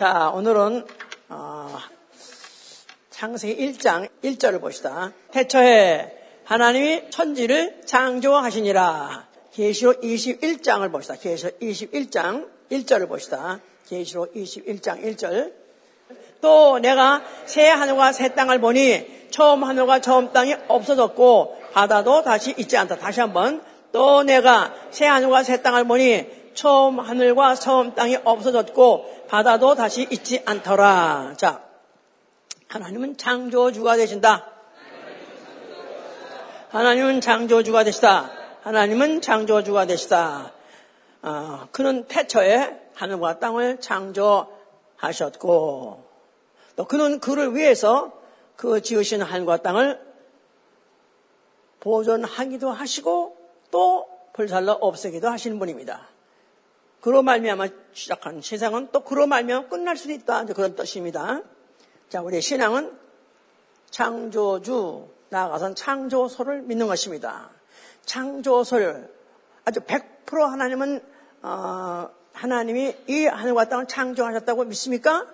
자, 오늘은 어, 창세기 1장 1절을 봅시다. 태초에 하나님이 천지를 창조하시니라. 계시록 21장을 봅시다. 계시록 21장 1절을 봅시다. 계시록 21장 1절. 또 내가 새 하늘과 새 땅을 보니 처음 하늘과 처음 땅이 없어졌고 바다도 다시 있지 않다. 다시 한번 또 내가 새 하늘과 새 땅을 보니 처음 하늘과 처음 땅이 없어졌고 바다도 다시 있지 않더라. 자, 하나님은 창조주가 되신다. 하나님은 창조주가 되시다. 하나님은 창조주가 되시다. 어, 그는 태초에 하늘과 땅을 창조하셨고 또 그는 그를 위해서 그 지으신 하늘과 땅을 보존하기도 하시고 또 불살러 없애기도 하시는 분입니다. 그로 말미암아 시작한 세상은 또 그로 말미암아 끝날 수도 있다. 그런 뜻입니다. 자, 우리 신앙은 창조주 나아가선 창조소를 믿는 것입니다. 창조소를 아주 100% 하나님은 어, 하나님이 이 하늘과 땅을 창조하셨다고 믿습니까?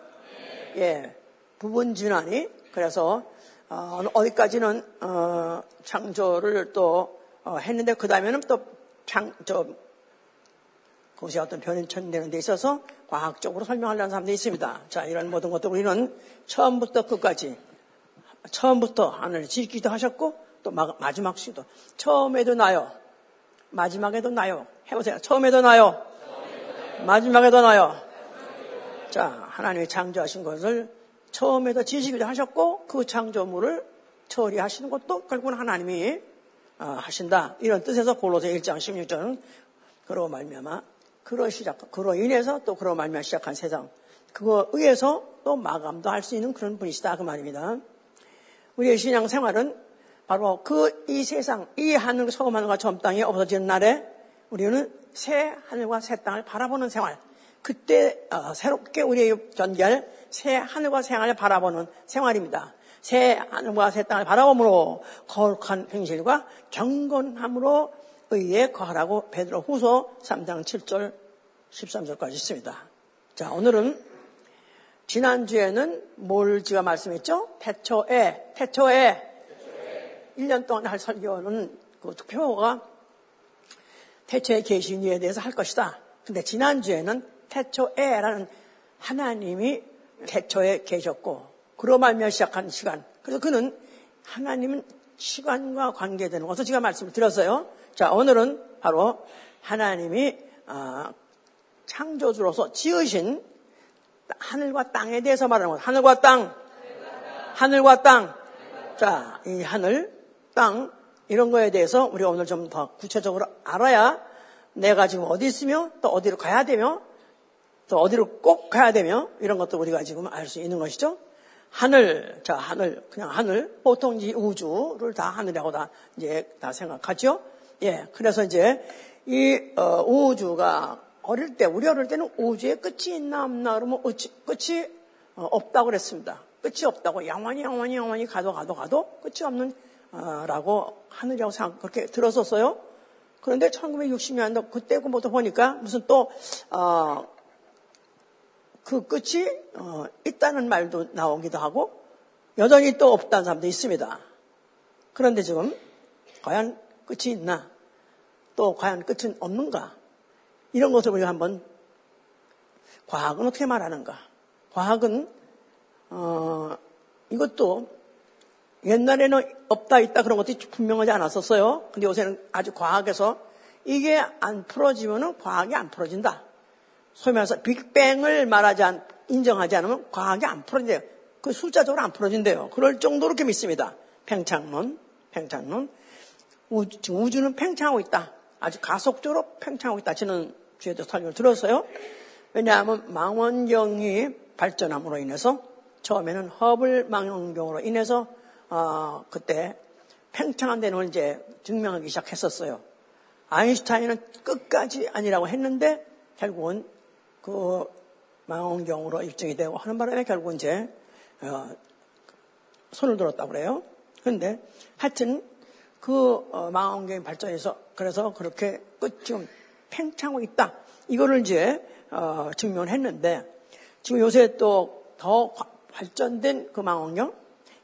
예, 부분 진환이 그래서 어, 어디까지는 어, 창조를 또 어, 했는데 그 다음에는 또 창, 저, 그것이 어떤 변천되는 데 있어서 과학적으로 설명하려는 사람도 있습니다. 자, 이런 모든 것들 우리는 처음부터 끝까지 처음부터 하늘을 지키기도 하셨고 또 마 지막 시도 처음에도 나요. 마지막에도 나요. 해보세요. 처음에도 나요. 마지막에도 나요. 자, 하나님이 창조하신 것을 처음에도 지시기도 하셨고 그 창조물을 처리하시는 것도 결국은 하나님이 어, 하신다. 이런 뜻에서 골로새 1장 16절은 그로 말미암아 그로 시작 그로 인해서 또 그로 말미암아 시작한 세상 그거 의해서 또 마감도 할 수 있는 그런 분이시다 그 말입니다. 우리의 신앙 생활은 바로 그 이 세상 이 하늘 처음 하늘과 처음 땅이 없어지는 날에 우리는 새 하늘과 새 땅을 바라보는 생활 그때 어, 새롭게 우리의 전개할 새 하늘과 새 땅을 바라보는 생활입니다. 새 하늘과 새 땅을 바라보므로 거룩한 행실과 경건함으로 의에 거하라고 베드로 후서 3장 7절 13절까지 있습니다. 자, 오늘은 지난주에는 뭘 제가 말씀했죠? 태초에, 태초에 1년 동안 할 설교는 그 투표가 태초의 계신위에 대해서 할 것이다. 근데 지난주에는 태초에라는 하나님이 태초에 계셨고 그로 말며 시작한 시간. 그래서 그는 하나님은 시간과 관계되는 것을 제가 말씀을 드렸어요. 자, 오늘은 바로 하나님이 어, 창조주로서 지으신 하늘과 땅에 대해서 말하는 것. 하늘과 땅, 하늘과 땅. 자, 이 하늘, 땅 이런 거에 대해서 우리가 오늘 좀 더 구체적으로 알아야 내가 지금 어디 있으며 또 어디로 가야 되며 또 어디로 꼭 가야 되며 이런 것도 우리가 지금 알 수 있는 것이죠. 하늘, 자, 하늘, 그냥 하늘, 보통 이제 우주를 다 하늘이라고 다 이제 다 생각하죠. 예, 그래서 이제 이 어, 우주가 어릴 때, 우리 어릴 때는 우주에 끝이 있나 없나 그러면 끝이 어, 없다고 그랬습니다. 끝이 없다고 영원히 영원히 영원히 가도 가도 가도 끝이 없는 어, 라고 하늘이라고 생각 그렇게 들었었어요. 그런데 1960년대 그때부터 보니까 무슨 또 어, 그 끝이 어, 있다는 말도 나오기도 하고 여전히 또 없다는 사람도 있습니다. 그런데 지금 과연 끝이 있나? 또 과연 끝은 없는가? 이런 것을 우리가 한번 과학은 어떻게 말하는가? 과학은 어, 이것도 옛날에는 없다 있다 그런 것들이 분명하지 않았었어요. 근데 요새는 아주 과학에서 이게 안 풀어지면은 과학이 안 풀어진다. 소위 말해서 빅뱅을 말하지 않, 인정하지 않으면 과학이 안 풀어진대요. 그 숫자적으로 안 풀어진대요. 그럴 정도로 이렇게 믿습니다. 팽창론, 팽창론. 우주, 우주 는 팽창하고 있다. 아주 가속적으로 팽창하고 있다. 저는 주에도 설명을 들었어요. 왜냐하면 망원경이 발전함으로 인해서 처음에는 허블 망원경으로 인해서 어, 그때 팽창한 데는 이제 증명하기 시작했었어요. 아인슈타인은 끝까지 아니라고 했는데 결국은 그 망원경으로 입증이 되고 하는 바람에 결국 이제 어, 손을 들었다고 그래요. 그런데 하여튼 그 어, 망원경이 발전해서 그래서 그렇게 끝 지금 팽창하고 있다. 이거를 이제 어, 증명을 했는데 지금 요새 또 더 발전된 그 망원경,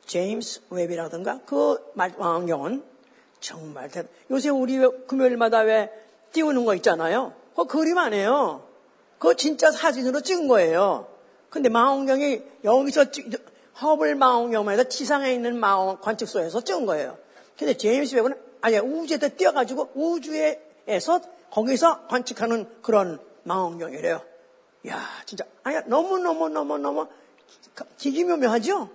제임스 웹이라든가 그 망원경은 정말 대 요새 우리 금요일마다 왜 띄우는 거 있잖아요. 그거 그림 아니에요. 그거 진짜 사진으로 찍은 거예요. 근데 망원경이 여기서 찍, 허블 망원경만 해서 지상에 있는 망원 관측소에서 찍은 거예요. 근데 제임스 웹은 아예 우주에다 뛰어가지고 우주에서 거기서 관측하는 그런 망원경이래요. 야, 진짜 아야 너무 너무 너무 너무 기기묘묘하죠?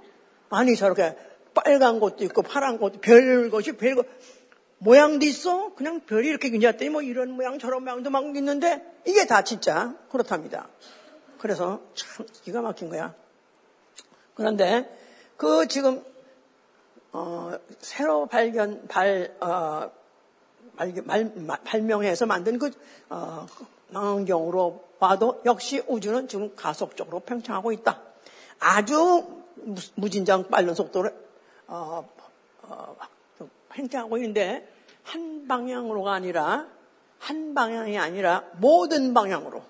아니 저렇게 빨간 것도 있고 파란 것도 별 것이 별것 모양도 있어. 그냥 별이 이렇게 그냥 뭐 이런 모양 저런 모양도 막 있는데 이게 다 진짜 그렇답니다. 그래서 참 기가 막힌 거야. 그런데 그 지금 어, 새로 발견 발 어, 발, 발명해서 만든 그 어, 망원경으로 봐도 역시 우주는 지금 가속적으로 팽창하고 있다. 아주 무진장 빠른 속도로 어, 어, 팽창하고 있는데 한 방향으로가 아니라 한 방향이 아니라 모든 방향으로.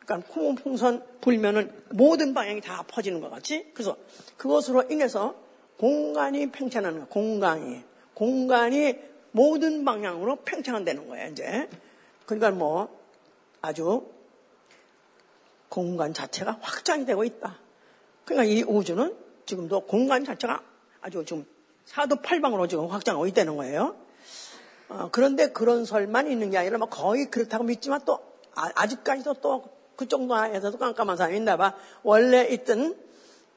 그러니까 풍선 불면은 모든 방향이 다 퍼지는 것 같이. 그래서 그것으로 인해서 공간이 팽창하는 거예요. 공간이. 공간이 모든 방향으로 팽창한다는 거예요, 이제. 그러니까 뭐 아주 공간 자체가 확장이 되고 있다. 그러니까 이 우주는 지금도 공간 자체가 아주 좀 사도팔방으로 지금 확장하고 있다는 거예요. 어, 그런데 그런 설만 있는 게 아니라 뭐 거의 그렇다고 믿지만 또 아, 직까지도또 그 정도에서도 깜깜한 사람이 있나 봐. 원래 있던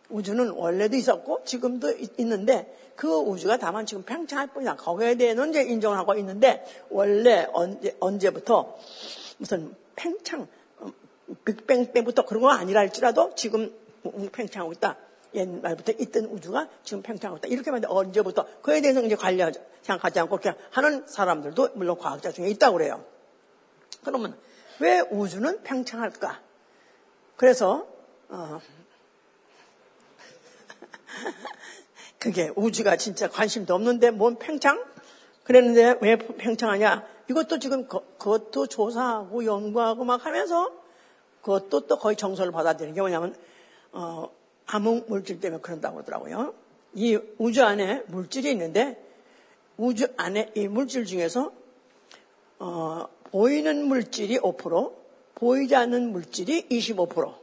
우주는 원래도 있었고 지금도 있는데 그 우주가 다만 지금 팽창할 뿐이다. 거기에 대해서는 이제 인정을 하고 있는데 원래 언제, 언제부터 무슨 팽창, 어, 빅뱅 때부터 그런 거 아니라 할지라도 지금 팽창하고 있다. 옛날부터 있던 우주가 지금 팽창하고 있다. 이렇게 말하는데 언제부터 그에 대해서 이제 관련 생각하지 않고 그렇게 하는 사람들도 물론 과학자 중에 있다고 그래요. 그러면 왜 우주는 팽창할까? 그래서 어, 그게 우주가 진짜 관심도 없는데 뭔 팽창? 그랬는데 왜 팽창하냐? 이것도 지금 그, 그것도 조사하고 연구하고 막 하면서 그것도 또 거의 정설을 받아들이는 게 뭐냐면 어, 암흑 물질 때문에 그런다고 그러더라고요. 이 우주 안에 물질이 있는데 우주 안에 이 물질 중에서 어, 보이는 물질이 5%, 보이지 않는 물질이 25%.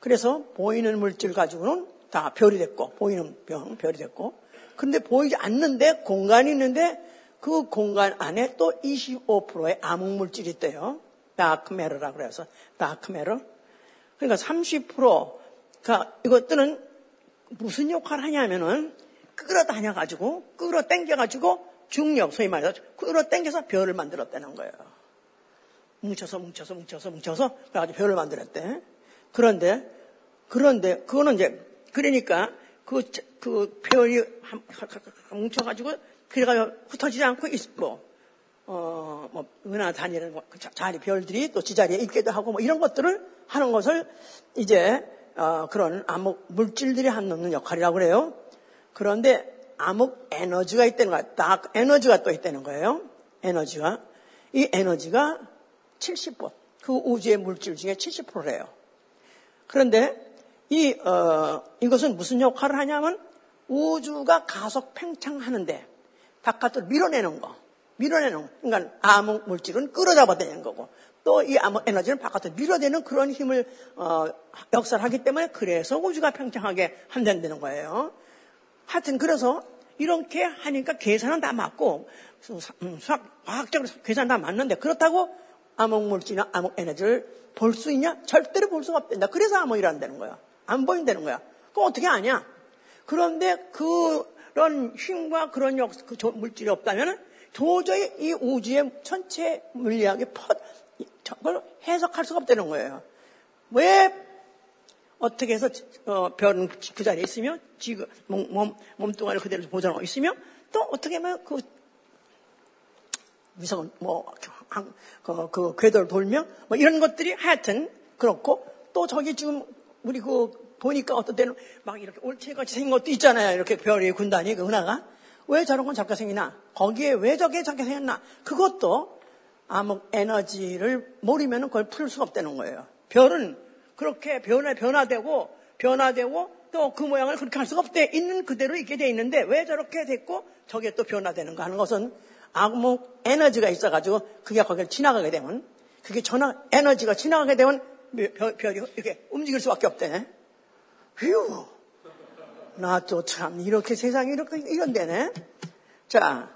그래서 보이는 물질 가지고는 다 별이 됐고, 보이는 병, 별이 됐고, 근데 보이지 않는데 공간이 있는데 그 공간 안에 또 25%의 암흑물질이 있대요. 다크메러라 그래서 다크메러. 그러니까 30%가 이것들은 무슨 역할을 하냐면은 끌어다녀 가지고 끌어 당겨 가지고 중력 소위 말해서 끌어 당겨서 별을 만들었다는 거예요. 뭉쳐서 뭉쳐서 뭉쳐서 뭉쳐서 그래가지고 별을 만들었대. 그런데 그런데 그거는 이제 그러니까 그, 그 별이 뭉쳐가지고 그래가지고 흩어지지 않고 뭐, 어, 뭐, 은하 다니는 그 자리 별들이 또 지자리에 있기도 하고 뭐 이런 것들을 하는 것을 이제 어, 그런 암흑 물질들이 하는 역할이라고 그래요. 그런데 암흑 에너지가 있다는 거야. 딱 에너지가 또 있다는 거예요. 에너지가. 이 에너지가 70%. 그 우주의 물질 중에 70%래요. 그런데 이, 어, 이것은 무슨 역할을 하냐면 우주가 가속 팽창하는데 바깥으로 밀어내는 거. 밀어내는 거. 그러니까 암흑 물질은 끌어잡아내는 거고 또 이 암흑 에너지는 바깥으로 밀어내는 그런 힘을 어, 역사를 하기 때문에 그래서 우주가 팽창하게 한다는 거예요. 하여튼 그래서 이렇게 하니까 계산은 다 맞고 음, 수학 과학적으로 계산 다 맞는데 그렇다고 암흑 물질이나 암흑 에너지를 볼 수 있냐? 절대로 볼 수가 없단다. 그래서 암흑이란다는 거야. 안 보인다는 거야. 그럼 어떻게 아냐? 그런데 그런 힘과 그런 역, 그 물질이 없다면 도저히 이 우주의 전체 물리학의 퍼, 그걸 해석할 수가 없다는 거예요. 왜 어떻게 해서 어, 별은 그 자리에 있으며 지금 몸, 몸, 몸뚱아리 그대로 보존하고 있으며 또 어떻게 하면 그 위성은 뭐, 그, 그 궤도를 돌며 뭐 이런 것들이 하여튼 그렇고 또 저기 지금 우리 그 보니까 어떤 때는 막 이렇게 올체같이 생긴 것도 있잖아요. 이렇게 별의 군단이 그 은하가 왜 저런 건 저렇게 생기나? 거기에 왜 저게 저렇게 생겼나? 그것도 암흑 에너지를 모르면 그걸 풀 수가 없다는 거예요. 별은 그렇게 변화, 변화되고, 변화되고, 또 그 모양을 그렇게 할 수가 없대. 있는 그대로 있게 돼 있는데, 왜 저렇게 됐고, 저게 또 변화되는가 하는 것은 아무 에너지가 있어가지고, 그게 거기를 지나가게 되면, 그게 전화, 에너지가 지나가게 되면, 별이 이렇게 움직일 수밖에 없대. 휴. 나도 참, 이렇게 세상이 이렇게, 이런 데네. 자,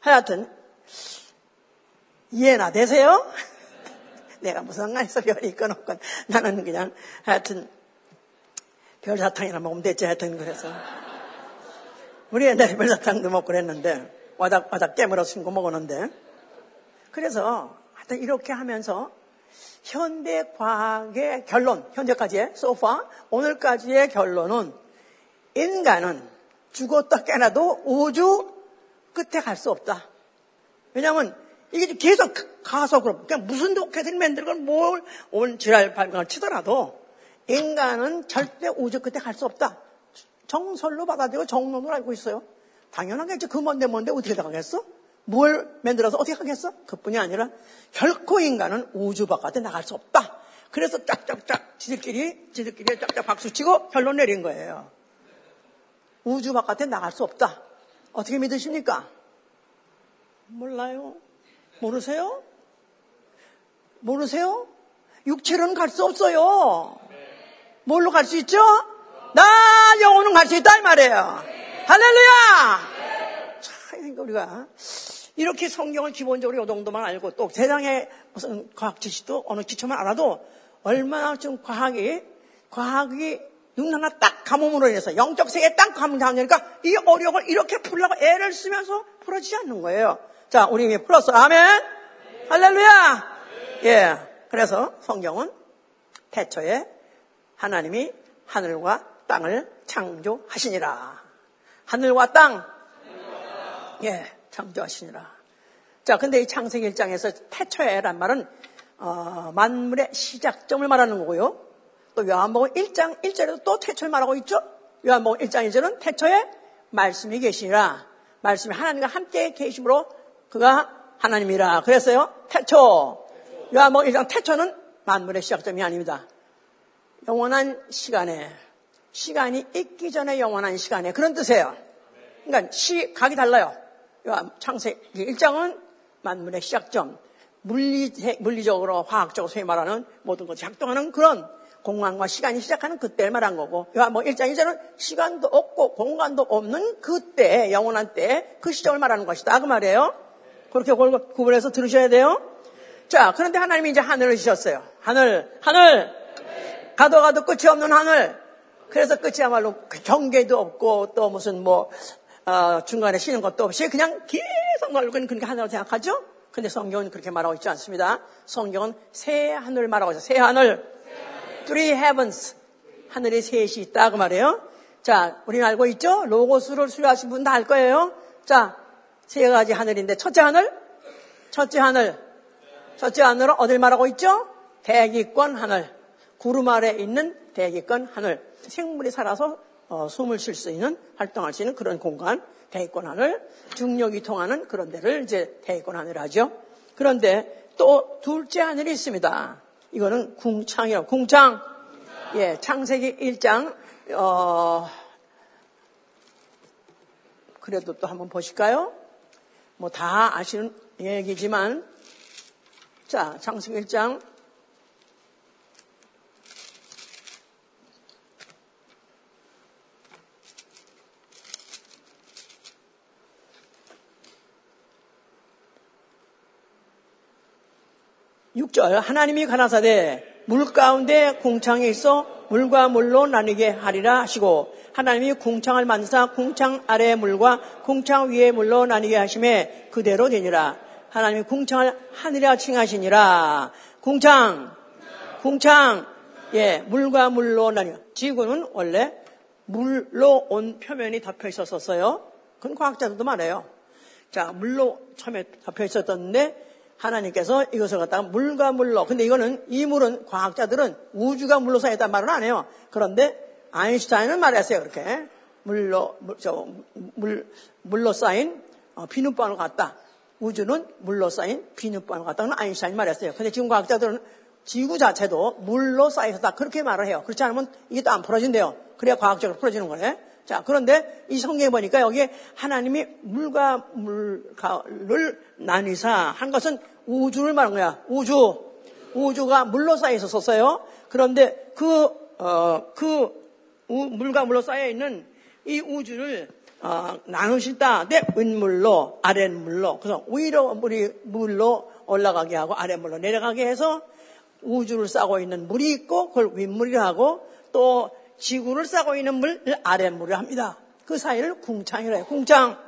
하여튼, 이해나 되세요? 내가 무슨 상관있어, 별이 없건. 나는 그냥, 하여튼, 별사탕이나 먹으면 됐지, 하여튼, 그래서. 우리 옛날에 별사탕도 먹고 그랬는데, 와닥, 와닥 깨물어 숨고 먹었는데. 그래서, 하여튼 이렇게 하면서, 현대 과학의 결론, 현재까지의 소파, 오늘까지의 결론은 인간은 죽었다 깨나도 우주 끝에 갈 수 없다. 왜냐하면 이게 계속 가서 그럼 그냥 무슨 독해들 만들고 뭘온 지랄 발광을 치더라도 인간은 절대 우주 끝에 갈 수 없다. 정설로 받아들이고 정론으로 알고 있어요. 당연하겠지. 그 뭔데 뭔데 어떻게 나가겠어? 뭘 만들어서 어떻게 하겠어? 그뿐이 아니라 결코 인간은 우주 바깥에 나갈 수 없다. 그래서 짝짝짝 지들끼리 지들끼리 짝짝 박수치고 결론 내린 거예요. 우주 바깥에 나갈 수 없다. 어떻게 믿으십니까? 몰라요. 모르세요? 모르세요? 육체로는 갈 수 없어요. 뭘로 갈 수 있죠? 나 영혼은 갈 수 있다 이 말이에요. 할렐루야! 참 우리가 이렇게 성경을 기본적으로 이 정도만 알고 또 세상에 무슨 과학 지식도 어느 기초만 알아도 얼마나 좀 과학이 과학이 눈 하나 딱 감음으로 인해서 영적 세계에 딱 감당하니까 이 어려움을 이렇게 풀라고 애를 쓰면서 풀어지지 않는 거예요. 자, 우리 풀었어. 아멘. 할렐루야. 예. 그래서 성경은 태초에 하나님이 하늘과 땅을 창조하시니라. 하늘과 땅. 예, 창조하시니라. 자, 근데 이 창세기 1장에서 태초에란 말은 어, 만물의 시작점을 말하는 거고요. 또 요한복음 1장 1절에도 또 태초를 말하고 있죠. 요한복음 1장 1절은 태초에 말씀이 계시니라. 말씀이 하나님과 함께 계심으로 그가 하나님이라. 그랬어요. 태초. 요한복음 1장 태초는 만물의 시작점이 아닙니다. 영원한 시간에 시간이 있기 전에 영원한 시간에 그런 뜻이에요. 그러니까 시 각이 달라요. 창세기 1장은 만물의 시작점, 물리, 물리적으로 화학적으로 소위 말하는 모든 것이 작동하는 그런 공간과 시간이 시작하는 그때를 말한 거고, 뭐 1장 2절은 시간도 없고 공간도 없는 그때, 영원한 때, 그 시점을 말하는 것이다. 그 말이에요. 그렇게 구분해서 들으셔야 돼요. 자, 그런데 하나님이 이제 하늘을 지셨어요. 하늘, 하늘! 가도 가도 끝이 없는 하늘! 그래서 끝이야말로 경계도 없고 또 무슨 뭐, 어, 중간에 쉬는 것도 없이 그냥 계속 넓은 그러니까 하늘을 생각하죠? 근데 성경은 그렇게 말하고 있지 않습니다. 성경은 새 하늘 말하고 있어요. 새 하늘. three heavens. 하늘에 셋이 있다. 그 말이에요. 자, 우리는 알고 있죠? 로고스를 수료하신 분 다 알 거예요. 자, 세 가지 하늘인데, 첫째 하늘? 첫째 하늘. 첫째 하늘은 어딜 말하고 있죠? 대기권 하늘. 구름 아래 있는 대기권 하늘. 생물이 살아서 어, 숨을 쉴 수 있는, 활동할 수 있는 그런 공간, 하늘. 중력이 통하는 그런 데를 이제 하늘 하죠. 그런데 또 둘째 하늘이 있습니다. 이거는 궁창이요. 궁창. 예, 창세기 1장, 어, 그래도 또 한번 보실까요? 뭐 다 아시는 얘기지만, 자, 창세기 1장 6절 하나님이 가나사대 물 가운데 궁창에 있어 물과 물로 나뉘게 하리라 하시고 하나님이 궁창을 만드사 궁창 아래 물과 궁창 위에 물로 나뉘게 하심에 그대로 되니라. 하나님이 궁창을 하늘이라 칭하시니라. 궁창! 궁창! 예 물과 물로 나뉘어 지구는 원래 물로 온 표면이 덮여 있었었어요. 그건 과학자들도 말해요. 자 물로 처음에 덮여 있었던데 하나님께서 이것을 갖다가 물과 물로. 근데 이거는 이 물은 과학자들은 우주가 물로 쌓였단 말은 안 해요. 그런데 아인슈타인은 말했어요. 그렇게 물로 물, 저, 물 물로 쌓인 어, 비눗방울 같다. 우주는 물로 쌓인 비눗방울 같다는 아인슈타인이 말했어요. 근데 지금 과학자들은 지구 자체도 물로 쌓여있었다. 그렇게 말을 해요. 그렇지 않으면 이게 또 안 풀어진대요. 그래야 과학적으로 풀어지는 거네. 자, 그런데 이 성경에 보니까 여기에 하나님이 물과 물을 나뉘사 한 것은 우주를 말한 거야. 우주. 우주가 물로 쌓여 있었어요. 그런데 그, 어, 그 우, 물과 물로 쌓여 있는 이 우주를 어, 나누실다. 네, 윗물로, 아랫물로. 그래서 위로 물이, 물로 올라가게 하고 아랫물로 내려가게 해서 우주를 싸고 있는 물이 있고 그걸 윗물이라 하고 또 지구를 싸고 있는 물을 아랫물이라 합니다. 그 사이를 궁창이라 해요. 궁창.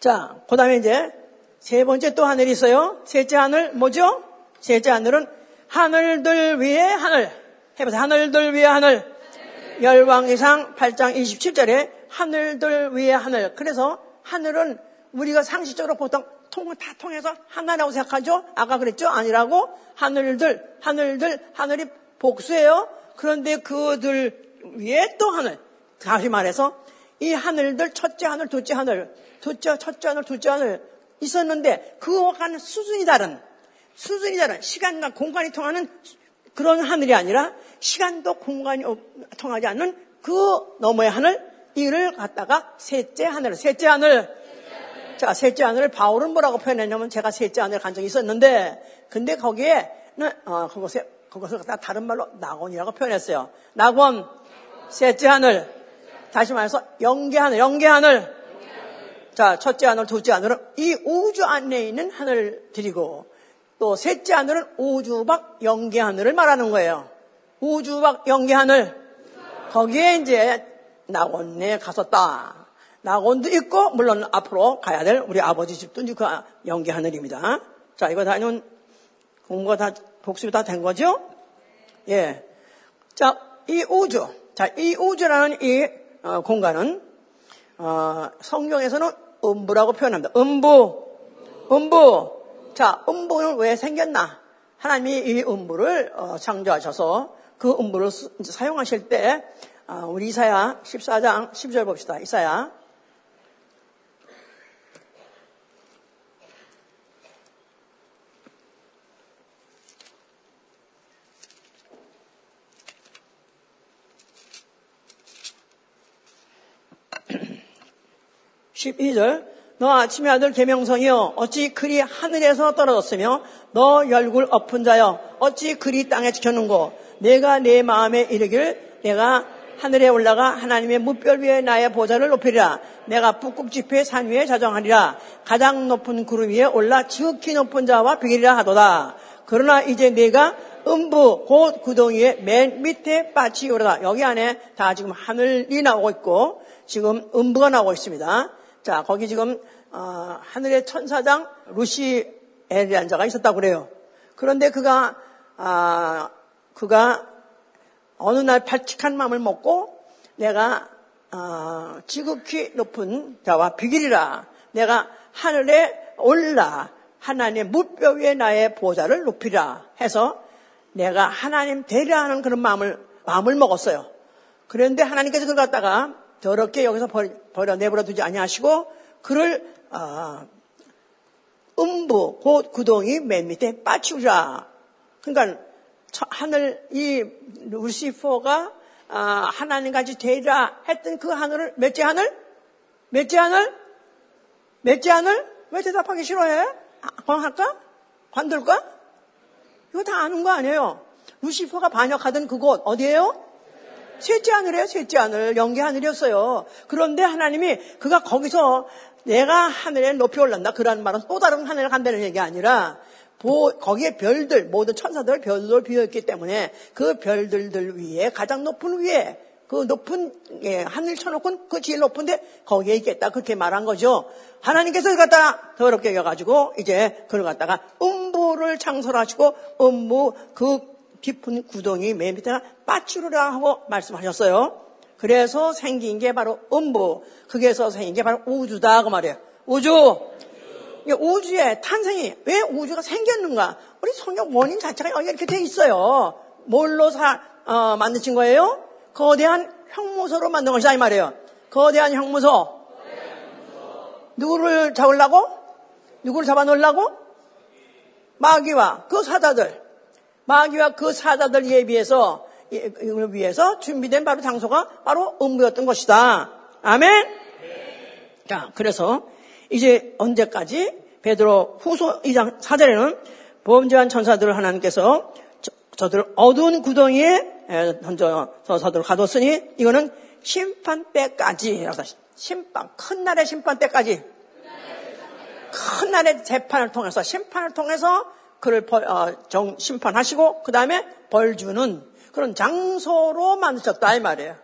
자, 그 다음에 이제 세 번째 또 하늘이 있어요. 셋째 하늘 뭐죠? 셋째 하늘은 하늘들 위에 하늘. 해보세요. 하늘들 위에 하늘. 열왕 이상 8장 27절에 하늘들 위에 하늘. 그래서 하늘은 우리가 상식적으로 보통 통을 다 통해서 하나라고 생각하죠? 아까 그랬죠? 아니라고? 하늘들, 하늘들, 하늘이 복수예요. 그런데 그들 위에 또 하늘. 다시 말해서 이 하늘들 첫째 하늘, 둘째 하늘, 둘째, 첫째 하늘, 둘째 하늘 있었는데 그와 가는 수준이 다른, 수준이 다른 시간과 공간이 통하는 그런 하늘이 아니라 시간도 공간이 통하지 않는 그 너머의 하늘, 이를 갖다가 셋째 하늘, 셋째 하늘. 자, 셋째 하늘을 바울은 뭐라고 표현했냐면 제가 셋째 하늘 간 적이 있었는데, 근데 거기에는, 어, 그것에, 그것을 갖다 다른 말로 낙원이라고 표현했어요. 낙원, 셋째 하늘. 다시 말해서 영계 하늘, 영계 하늘. 자, 첫째 하늘, 둘째 하늘은 이 우주 안에 있는 하늘들이고, 또 셋째 하늘은 우주 밖 영계 하늘을 말하는 거예요. 우주 밖 영계 하늘. 거기에 이제 낙원에 갔었다. 낙원도 있고 물론 앞으로 가야 될 우리 아버지 집도 이제 그 영계 하늘입니다. 자 이거 다는 공부가 다 복습이 다 된 거죠? 예. 자 이 우주, 자 이 우주라는 이 어, 공간은 어, 성경에서는 음부라고 표현합니다. 음부, 음부. 자, 음부는 왜 생겼나? 하나님이 이 음부를 어, 창조하셔서 그 음부를 사용하실 때 어, 우리 이사야 14장 10절 봅시다. 이사야 12절. 너 아침의 아들 계명성이여 어찌 그리 하늘에서 떨어졌으며 너 열굴 엎은 자여 어찌 그리 땅에 지켰는고? 내가 내 마음에 이르길 내가 하늘에 올라가 하나님의 무별 위에 나의 보좌를 높이리라. 내가 북극 지폐 산 위에 자정하리라. 가장 높은 구름 위에 올라 지극히 높은 자와 비기리라 하도다. 그러나 이제 내가 음부 곧 구덩이의 맨 밑에 빠치 오르다. 여기 안에 다 지금 하늘이 나오고 있고 지금 음부가 나오고 있습니다 자, 거기 지금 어, 하늘의 천사장 루시엘이라는 자가 있었다고 그래요. 그런데 그가 아, 그가 어느 날 발칙한 마음을 먹고 내가 어, 지극히 높은 자와 비길이라 내가 하늘에 올라 하나님의 무뼈 위에 나의 보좌를 높이라 해서 내가 하나님 되려 하는 그런 마음을 마음을 먹었어요. 그런데 하나님께서 그걸 갖다가 더럽게 여기서 버 려 내버려 두지 아니하시고 그를 아, 음부 곧 구덩이 맨 밑에 빠치우라. 그러니까 하늘 이 루시퍼가 아, 하나님 같이 되리라 했던 그 하늘을 몇째 하늘? 몇째 하늘? 몇째 하늘? 왜 대답하기 싫어해? 관할까? 아, 관둘까? 이거 다 아는 거 아니에요? 루시퍼가 반역하던 그곳 어디예요? 셋째 하늘이에요, 셋째 하늘. 영계 하늘이었어요. 그런데 하나님이 그가 거기서 내가 하늘에 높이 올란다. 그런 말은 또 다른 하늘에 간다는 얘기 아니라 거기에 별들, 모든 천사들 별들 비어있기 때문에 그 별들들 위에 가장 높은 위에 그 높은 예, 하늘 쳐놓고 그 제일 높은데 거기에 있겠다 그렇게 말한 거죠. 하나님께서 그걸 갖다 더럽게 여가지고 이제 그걸 갖다가 음부를 창설하시고 음부 그 깊은 구덩이 맨 밑에가 빠추르라 하고 말씀하셨어요. 그래서 생긴 게 바로 음부. 그게서 생긴 게 바로 우주다. 그 말이에요. 우주. 우주의 탄생이 왜 우주가 생겼는가? 우리 성경 원인 자체가 이렇게 돼 있어요. 뭘로 사, 어, 만드신 거예요? 거대한 형무소로 만든 것이다. 이 말이에요. 거대한 형무소. 누구를 잡으려고? 누구를 잡아놓으려고? 마귀와 그 사자들. 마귀와 그 사자들 예비해서 이걸 위해서 준비된 바로 장소가 바로 음부였던 것이다. 아멘. 자, 그래서 이제 언제까지 베드로 후소 2장 4절에는 범죄한 천사들을 하나님께서 저, 들 어두운 구덩이에 던져서 서들 가뒀으니 이거는 심판 때까지 심판 큰 날의 심판 때까지 큰 날의 재판을 통해서 심판을 통해서 그를 벌, 어, 정, 심판하시고 그 다음에 벌 주는 그런 장소로 만드셨다 이 말이에요.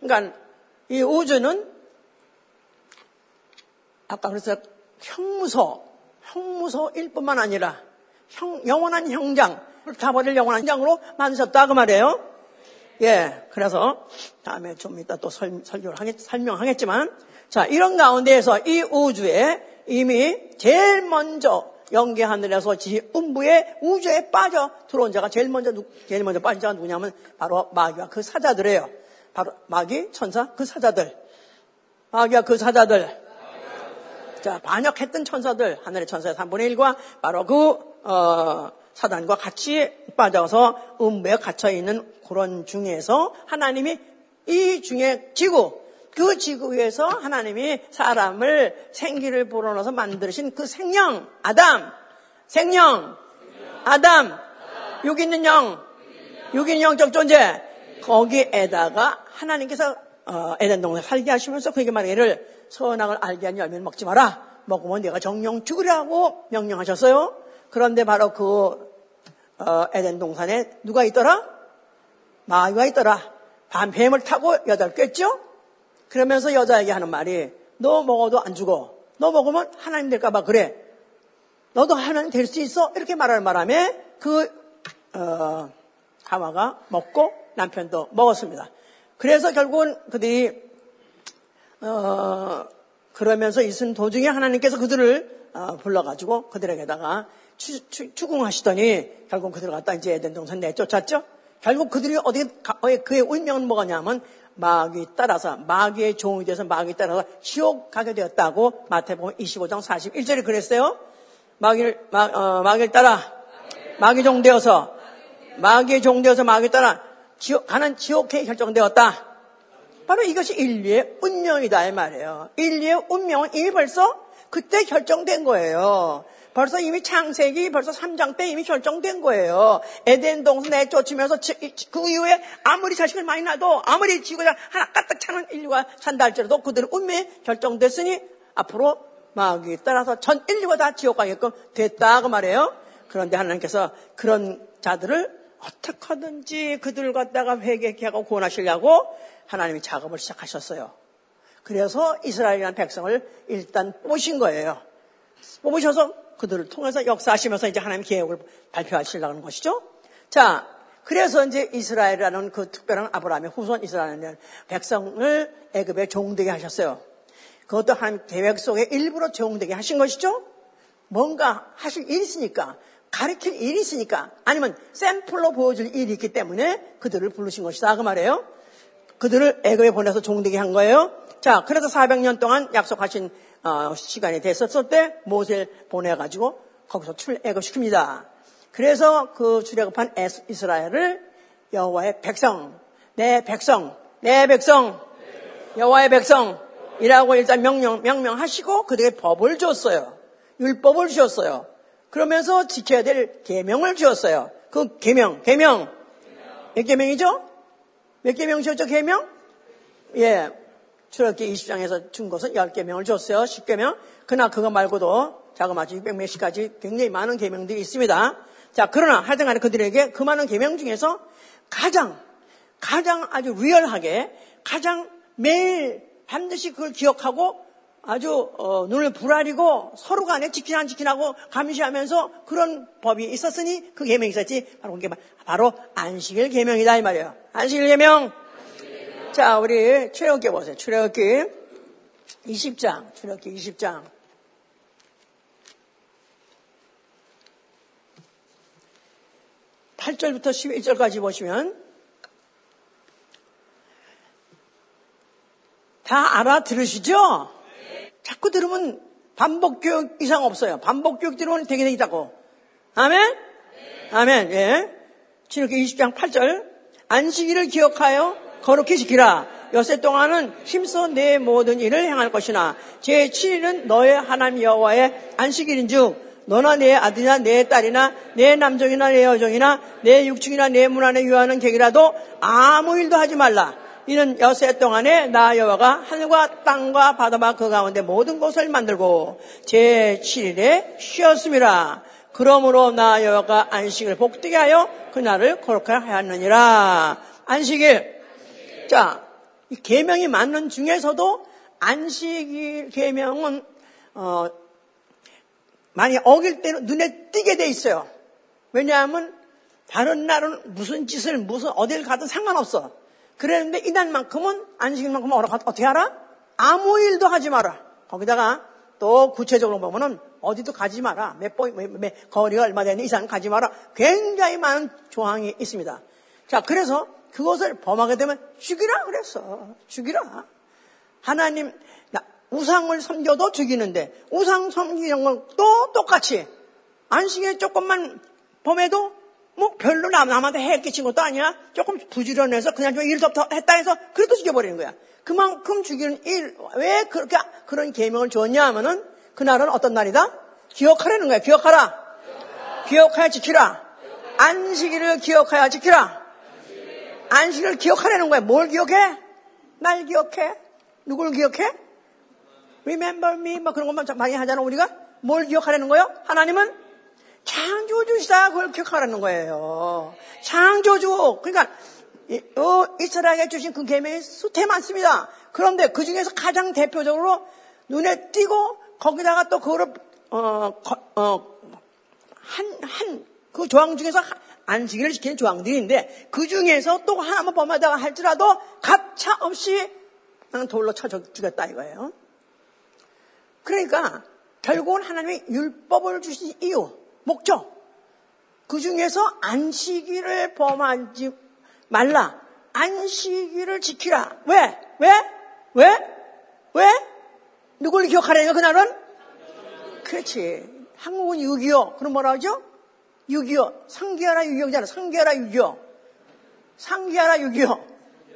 그러니까 이 우주는 아까 그래서 형무소, 형무소일 뿐만 아니라 형, 영원한 형장, 가버릴 영원한 형장으로 만드셨다 그 말이에요. 예, 그래서 다음에 좀 이따 또 설, 설교를 하겠, 설명하겠지만 자 이런 가운데에서 이 우주에 이미 제일 먼저 영계 하늘에서 지 음부의 우주에 빠져 들어온 자가 제일 먼저 제일 먼저 빠진 자가 누구냐면 바로 마귀와 그 사자들이에요. 바로 마귀 천사 그 사자들. 마귀와 그 사자들. 자, 반역했던 천사들, 하늘의 천사의 3분의 1과 바로 그, 어, 사단과 같이 빠져서 음부에 갇혀있는 그런 중에서 하나님이 이 중에 지구, 그 지구에서 하나님이 사람을 생기를 불어넣어서 만드신 그 생명, 아담, 생명, 아담, 여기 있는 영, 여기 있는 영적 존재, 거기에다가 하나님께서 어, 에덴 동산에 살게 하시면서 그에게 말하기를 선악을 알게 한 열매를 먹지 마라. 먹으면 내가 정령 죽으라고 명령하셨어요. 그런데 바로 그 어, 에덴 동산에 누가 있더라? 마귀가 있더라. 밤 뱀을 타고 여덟 꿰죠? 그러면서 여자에게 하는 말이 너 먹어도 안 죽어. 너 먹으면 하나님 될까봐 그래. 너도 하나님 될 수 있어. 이렇게 말하는 바람에 그 어, 하와가 먹고 남편도 먹었습니다. 그래서 결국은 그들이 어, 그러면서 있은 도중에 하나님께서 그들을 어, 불러가지고 그들에게다가 추, 추, 추궁하시더니 결국 그들을 갖다 이제 에덴 동산 내쫓았죠. 결국 그들이 어디 그의 운명은 뭐가냐면 마귀 따라서 마귀의 종이 돼서 마귀 따라서 지옥 가게 되었다고 마태복음 25장 41절에 그랬어요. 마귀를 마, 어, 마귀를 따라 마귀 종 되어서 마귀의 종 되어서 마귀 따라 지옥 가는 지옥에 결정되었다. 바로 이것이 인류의 운명이다 이 말이에요. 인류의 운명은 이미 벌써 그때 결정된 거예요. 벌써 이미 창세기 벌써 3장 때 이미 결정된 거예요. 에덴 동산에 쫓으면서 그 이후에 아무리 자식을 많이 낳아도 아무리 지구가 하나 까딱 차는 인류가 산다 할지라도 그들의 운명이 결정됐으니 앞으로 마귀에 따라서 전 인류가 다 지옥 가게끔 됐다 그 말이에요. 그런데 하나님께서 그런 자들을 어떻게 하든지 그들을 갖다가 회개케 하고 구원하시려고 하나님이 작업을 시작하셨어요. 그래서 이스라엘이라는 백성을 일단 뽑으신 거예요. 뽑으셔서 그들을 통해서 역사하시면서 이제 하나님 계획을 발표하시려는 것이죠. 자, 그래서 이제 이스라엘이라는 그 특별한 아브라함의 후손 이스라엘 백성을 애굽에 종되게 하셨어요. 그것도 하나님 계획 속에 일부러 종되게 하신 것이죠. 뭔가 하실 일이 있으니까, 가르칠 일이 있으니까, 아니면 샘플로 보여줄 일이 있기 때문에 그들을 부르신 것이다. 그 말이에요. 그들을 애굽에 보내서 종되게 한 거예요. 자, 그래서 400년 동안 약속하신 어, 시간이 됐었을 때 모세를 보내가지고 거기서 출애굽시킵니다. 그래서 그 출애굽한 이스라엘을 여호와의 백성, 내 백성, 내 백성, 여호와의 백성이라고 일단 명령 명명하시고 그들에게 법을 줬어요. 율법을 주셨어요. 그러면서 지켜야 될 계명을 주었어요. 그 계명, 계명 몇 계명이죠? 몇 계명 주었죠? 계명? 예, 출애굽기 20장에서 준 것은 10개명을 줬어요. 10개명. 그러나 그거 말고도 자그마치 600 몇십 가지 굉장히 많은 계명들이 있습니다. 자, 그러나 하여튼 간에 그들에게 그 많은 계명 중에서 가장 가장 아주 리얼하게 가장 매일 반드시 그걸 기억하고 아주 어, 눈을 부라리고 서로 간에 지키나 안 지키나고 감시하면서 그런 법이 있었으니 그 계명이 있었지 바로 그게 바로 안식일 계명이다 이 말이에요. 안식일 계명 자, 우리 출애굽기 보세요. 출애굽기 20장, 출애굽기 20장. (8절부터) (11절까지) 보시면 다 알아들으시죠? 자꾸 들으면 반복 교육 이상 없어요. 반복 교육 들으면 되게 되겠다고. 아멘? 아멘. 예. 신학기 20장 8절 안식일을 기억하여 거룩히 지키라. 여세 동안은 힘써 내 모든 일을 행할 것이나 제 7일은 너의 하나님 여호와의 안식일인즉 너나 내 아들이나 내 딸이나 내 남종이나 내 여종이나 내 육축이나 내 문 안에 유하는 객이라도 아무 일도 하지 말라. 이는 여세 동안에 나 여호와가 하늘과 땅과 바다와 그 가운데 모든 것을 만들고 제 7일에 쉬었습니다. 그러므로 나 여호와가 안식을 복되게 하여 그날을 거룩하게 하였느니라. 안식일. 자, 이 계명이 맞는 중에서도 안식일 계명은 어, 많이 어길 때는 눈에 띄게 돼 있어요. 왜냐하면 다른 날은 무슨 짓을 무슨 어딜 가든 상관없어. 그랬는데 이날만큼은 안식일만큼은 어떻게 하라? 아무 일도 하지 마라. 거기다가 또 구체적으로 보면은 어디도 가지 마라. 몇 번, 몇, 몇, 거리가 얼마 되는 이상 가지 마라. 굉장히 많은 조항이 있습니다. 자, 그래서 그것을 범하게 되면 죽이라 그랬어. 죽이라. 하나님, 우상을 섬겨도 죽이는데, 우상 섬기는 것도 똑같이, 안식에 조금만 범해도, 뭐 별로 남한테 해 끼친 것도 아니야. 조금 부지런해서 그냥 좀 일도 했다 해서, 그래도 죽여버리는 거야. 그만큼 죽이는 일, 왜 그렇게, 그런 계명을 줬냐 하면은, 그날은 어떤 날이다? 기억하라는 거야. 기억하라. 기억하여 지키라. 안식일을 기억하여 지키라. 안식을 기억하라는 거야. 뭘 기억해? 날 기억해? 누굴 기억해? Remember me? 뭐 그런 것만 많이 하잖아, 우리가. 뭘 기억하라는 거예요? 하나님은 창조주시다. 그걸 기억하라는 거예요. 창조주. 그러니까, 어, 이스라엘에 주신 그 계명이 수태 많습니다. 그런데 그 중에서 가장 대표적으로 눈에 띄고 거기다가 또 그거를, 어, 어, 한, 한, 그 조항 중에서 안식일을 지키는 조항들인데 그 중에서 또 하나만 범하다가 할지라도 가차 없이 나는 돌로 쳐 죽였다 이거예요. 그러니까 결국은 하나님이 율법을 주신 이유, 목적 그 중에서 안식일을 범하지 말라. 안식일을 지키라. 왜? 왜? 왜? 왜? 누굴 기억하라니까 그날은? 그렇지. 한국은 6.25. 그럼 뭐라 하죠? 6.25. 상기하라 6.25잖아. 상기하라 6.25. 상기하라 6.25.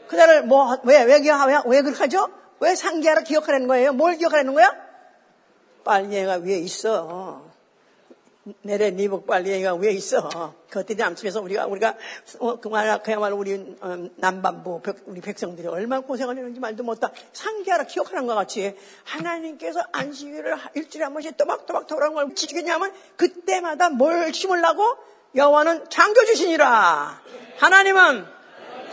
그날을 뭐, 왜, 왜, 왜, 왜 그렇게 하죠? 왜 상기하라 기억하라는 거예요? 뭘 기억하라는 거야? 빨리애가 위에 있어. 내래 니복 빨리애가 위에 있어. 그때 암집에서 우리가, 우리가, 어, 그말, 그야말로 우리, 어, 남반부, 백, 우리 백성들이 얼마나 고생을 했는지 말도 못다. 상기하라 기억하는 것 같이 하나님께서 안식일을 일주일에 한 번씩 또박또박 돌아온 걸 지키겠냐면 그때마다 뭘 심으려고? 여호와는 창조 주시니라. 하나님은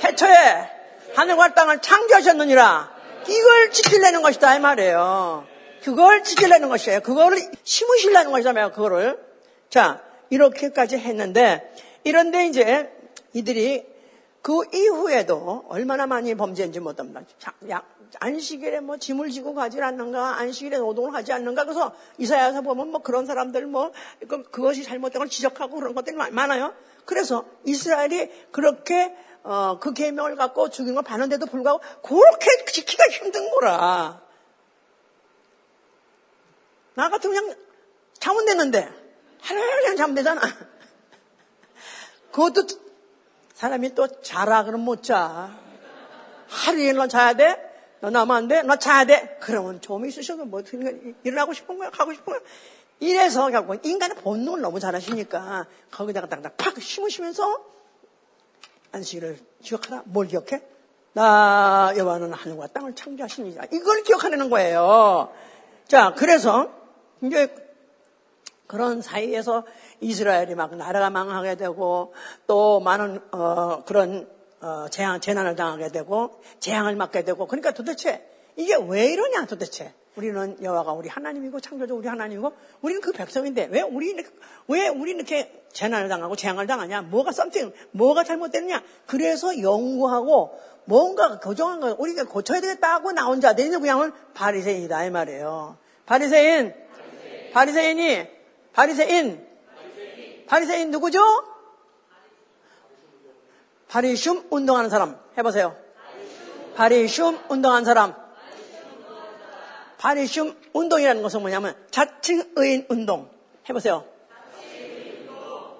해초에 하늘과 땅을 창조하셨느니라. 이걸 지키려는 것이다 이 말이에요. 그걸 지키려는 것이에요. 그거를 심으시려는 것이잖아요. 그거를. 자, 이렇게까지 했는데, 이런데 이제 이들이 그 이후에도 얼마나 많이 범죄인지 못 합니다. 안식일에 뭐 짐을 지고 가지 않는가, 안식일에 노동을 하지 않는가. 그래서 이사야서 보면 뭐 그런 사람들 뭐 그, 그것이 잘못된 걸 지적하고 그런 것들이 많아요. 그래서 이스라엘이 그렇게 어, 그 계명을 갖고 죽인 걸 봤는데도 불구하고 그렇게 지키기가 힘든 거라. 나 같으면 그냥 자면 됐는데 자면 되잖아. 그것도 사람이 또 자라 그러면 못 자. 하루 일로 자야 돼? 너 나면 안 돼? 너 자야 돼? 그러면 좀 있으셔도 뭐 일어나고 싶은 거야? 가고 싶은 거야? 이래서 결국 인간의 본능을 너무 잘하시니까 거기다가 딱딱 팍 심으시면서 안식일을 기억하라. 뭘 기억해? 나 여호와는 하늘과 땅을 창조하시니라. 이걸 기억하는 거예요. 자, 그래서 이제 그런 사이에서 이스라엘이 막 나라가 망하게 되고 또 많은 어, 그런 어, 재앙, 재난을 당하게 되고 재앙을 맞게 되고 그러니까 도대체 이게 왜 이러냐 도대체? 우리는 여호와가 우리 하나님이고 창조주 우리 하나님이고 우리는 그 백성인데 왜 우리 왜 우리 이렇게 재난을 당하고 재앙을 당하냐? 뭐가 썸띵 뭐가 잘못됐냐? 그래서 연구하고 뭔가 교정한 거 우리가 고쳐야 되겠다 하고 나온 자들이 그냥은 바리새인이다 이 말이에요. 바리새인 바리새인이 바리새인 바리새인 누구죠? 바리슘 운동하는 사람 해보세요. 바리슘 운동하는 사람. 바리슘 운동이라는 것은 뭐냐면 자칭 의인 운동. 해보세요.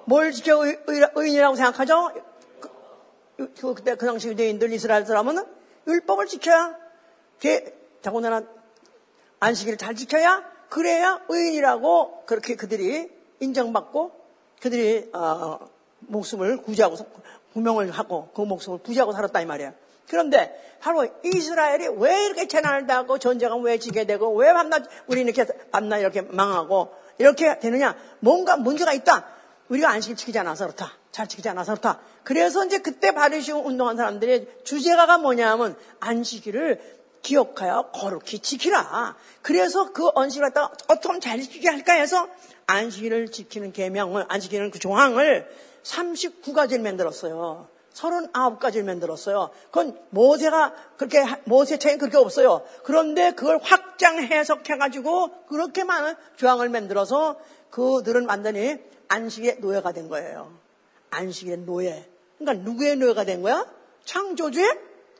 뭘 지켜 의인이라고 생각하죠? 그, 그때 그 당시 유대인들 이스라엘 사람은 율법을 지켜야 더군다나 안식일을 잘 지켜야 그래야 의인이라고 그렇게 그들이 인정받고 그들이 어, 목숨을 구제하고 구명을 하고 그 목숨을 구제하고 살았다 이 말이야. 그런데 바로 이스라엘이 왜 이렇게 재난을 당하고 전쟁은 왜 지게 되고 왜 밤낮 우리 이렇게 밤낮 이렇게 망하고 이렇게 되느냐? 뭔가 문제가 있다. 우리가 안식을 지키지 않아서 그렇다. 잘 지키지 않아서 그렇다. 그래서 이제 그때 바리시고 운동한 사람들의 주제가가 뭐냐면 안식일을 기억하여 거룩히 지키라. 그래서 그 안식을 갖다가 어떻게 잘 지키게 할까 해서 안식일을 지키는 계명을 안식일은 그 조항을 39가지를 만들었어요. 39가지를 만들었어요. 그건 모세가 그렇게, 모세 책에 그렇게 없어요. 그런데 그걸 확장 해석해 가지고 그렇게 많은 조항을 만들어서 그들은 완전히 안식의 노예가 된 거예요. 안식의 노예. 그러니까 누구의 노예가 된 거야? 창조주의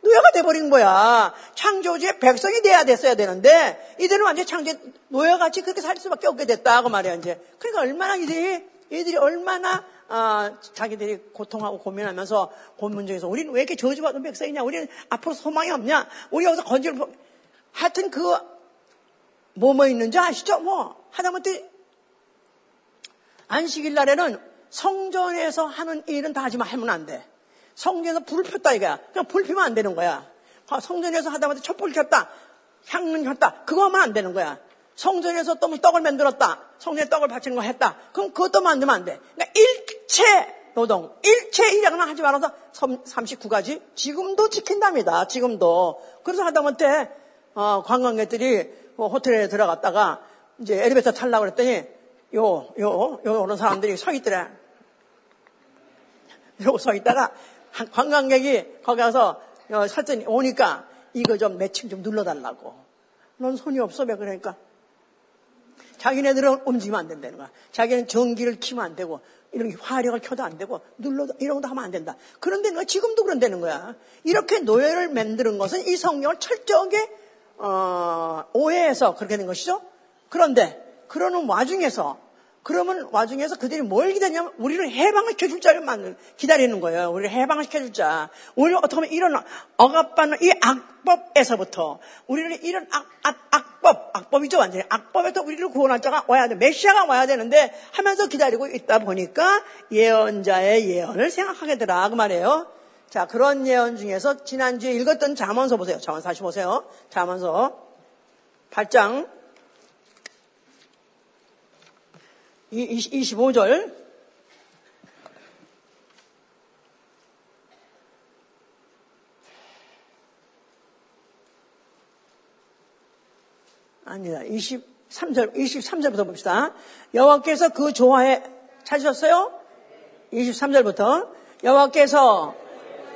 노예가 돼버린 거야. 창조주의 백성이 돼야 됐어야 되는데 이들은 완전 창조 노예같이 그렇게 살 수밖에 없게 됐다 그 말이야 이제. 그러니까 얼마나 이들이 이들이 얼마나 아, 자기들이 고통하고 고민하면서 고민 중에서 우리는 왜 이렇게 저주받은 백성이냐? 우리는 앞으로 소망이 없냐? 우리 여기서 건질 하여튼 그 뭐뭐 뭐 있는지 아시죠? 뭐 하다못해 안식일 날에는 성전에서 하는 일은 다 하지만 하면 안 돼. 성전에서 불을 폈다 이거야. 그냥 불 피면 안 되는 거야. 성전에서 하다못해 촛불 켰다. 향릉 켰다. 그거 하면 안 되는 거야. 성전에서 또 떡을 만들었다. 성전에 떡을 바치는 거 했다. 그럼 그것도 만들면 안 돼. 그러니까 일체 노동, 일체 일약만 하지 말아서 39가지 지금도 지킨답니다. 지금도. 그래서 하다못해 어, 관광객들이 뭐 호텔에 들어갔다가 이제 엘리베이터 탈라고 그랬더니 요, 요, 요, 이런 사람들이 서 있더래. 요거 서 있다가 관광객이 거기 가서 어, 설전이 오니까 이거 좀 매칭 좀 눌러달라고. 넌 손이 없어. 왜 그러니까 자기네들은 움직이면 안 된다는 거야. 자기는 전기를 키면 안 되고, 이런 화력을 켜도 안 되고, 눌러도, 이런 것도 하면 안 된다. 그런데 너 지금도 그런다는 거야. 이렇게 노예를 만드는 것은 이 성경을 철저하게, 어, 오해해서 그렇게 된 것이죠. 그런데, 그러는 와중에서 그러면 와중에서 그들이 뭘 기다리냐면 우리를 해방을 시켜줄 자를 만들, 기다리는 거예요. 우리를 해방을 시켜줄 자. 우리를 어떻게 하면 이런 억압받는 이 악법에서부터 우리를 이런 악, 악, 악법, 악법이죠 완전히. 악법에서 우리를 구원할 자가 와야 돼. 메시아가 와야 되는데 하면서 기다리고 있다 보니까 예언자의 예언을 생각하게 되라. 그 말이에요. 자, 그런 예언 중에서 지난주에 읽었던 자문서 보세요. 자문서 다시 보세요. 자문서 8장 25절 아니다. 23절 23절부터 봅시다. 여호와께서 그 조화에 찾으셨어요? 23절부터 여호와께서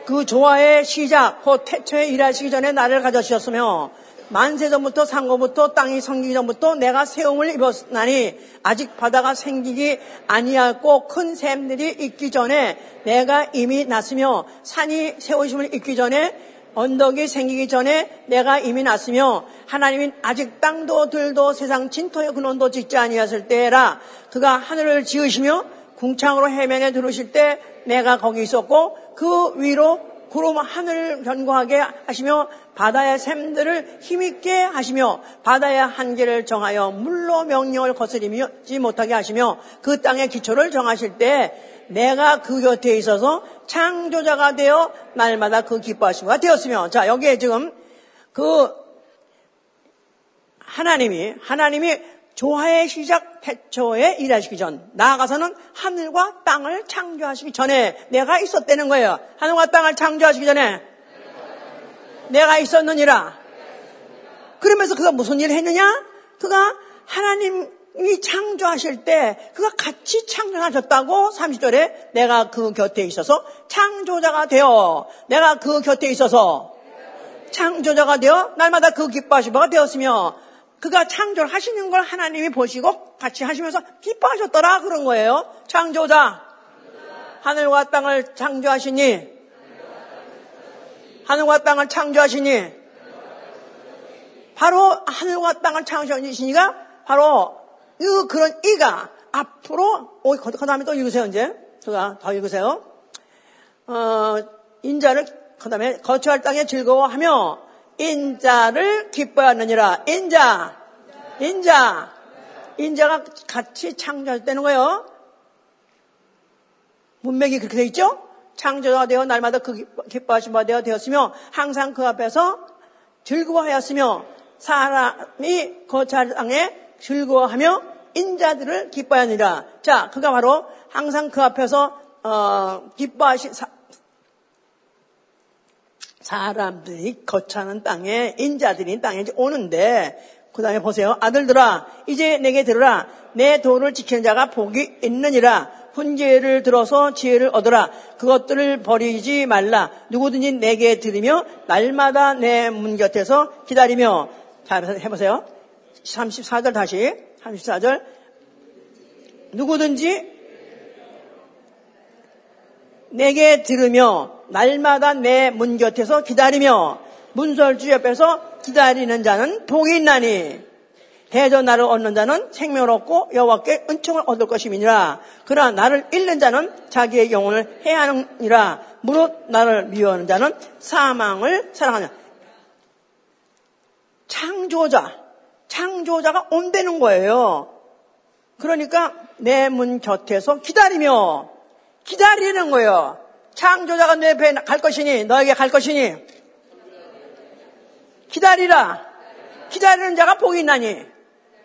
그 조화의 시작 곧 태초에 일하시기 전에 나를 가져주셨으며 만세 전부터 상고부터 땅이 성기기 전부터 내가 세움을 입었나니 아직 바다가 생기기 아니하고 큰 샘들이 있기 전에 내가 이미 났으며 산이 세우심을 입기 전에 언덕이 생기기 전에 내가 이미 났으며 하나님이 아직 땅도 들도 세상 진토의 근원도 짓지 아니하실 때라 그가 하늘을 지으시며 궁창으로 해면에 들으실 때 내가 거기 있었고 그 위로 구름 하늘을 견고하게 하시며 바다의 샘들을 힘있게 하시며 바다의 한계를 정하여 물로 명령을 거스리지 못하게 하시며 그 땅의 기초를 정하실 때 내가 그 곁에 있어서 창조자가 되어 날마다 그 기뻐하심과 되었으며 자 여기에 지금 그 하나님이 하나님이 조화의 시작 태초에 일하시기 전 나아가서는 하늘과 땅을 창조하시기 전에 내가 있었다는 거예요. 하늘과 땅을 창조하시기 전에 내가 있었느니라. 그러면서 그가 무슨 일을 했느냐? 그가 하나님이 창조하실 때 그가 같이 창조하셨다고 30절에 내가 그 곁에 있어서 창조자가 되어 내가 그 곁에 있어서 창조자가 되어 날마다 그 기뻐하시바가 되었으며 그가 창조를 하시는 걸 하나님이 보시고 같이 하시면서 기뻐하셨더라 그런 거예요. 창조자 하늘과 땅을 창조하시니 하늘과 땅을 창조하시니 바로 하늘과 땅을 창조하시니가 바로 이 그런 이가 앞으로 그 다음에 또 읽으세요 이제 제가 더 읽으세요. 어, 인자를 그 다음에 거처할 땅에 즐거워하며 인자를 기뻐하느니라. 인자, 인자, 인자가 같이 창조되는 거예요. 문맥이 그렇게 돼 있죠? 창조가 되어 날마다 그 기뻐하신 바 되어 되었으며 항상 그 앞에서 즐거워하였으며 사람이 거처할 땅에 즐거워하며 인자들을 기뻐하니라. 자, 그가 바로 항상 그 앞에서 어, 기뻐하시 사, 사람들이 거처하는 땅에 인자들이 땅에 오는데 그 다음에 보세요. 아들들아 이제 내게 들으라 내 도를 지키는 자가 복이 있느니라 훈계를 들어서 지혜를 얻어라. 그것들을 버리지 말라. 누구든지 내게 들으며 날마다 내 문 곁에서 기다리며. 자 해보세요. 34절 다시. 34절. 누구든지 내게 들으며 날마다 내 문 곁에서 기다리며. 문설주 옆에서 기다리는 자는 복이 있나니 대저 나를 얻는 자는 생명을 얻고 여호와께 은총을 얻을 것임이니라. 그러나 나를 잃는 자는 자기의 영혼을 해하느니라. 무릇 나를 미워하는 자는 사망을 사랑하냐. 창조자, 창조자가 온다는 거예요. 그러니까 내 문 곁에서 기다리며 기다리는 거예요. 창조자가 내 배에 갈 것이니 너에게 갈 것이니 기다리라. 기다리는 자가 복이 있나니.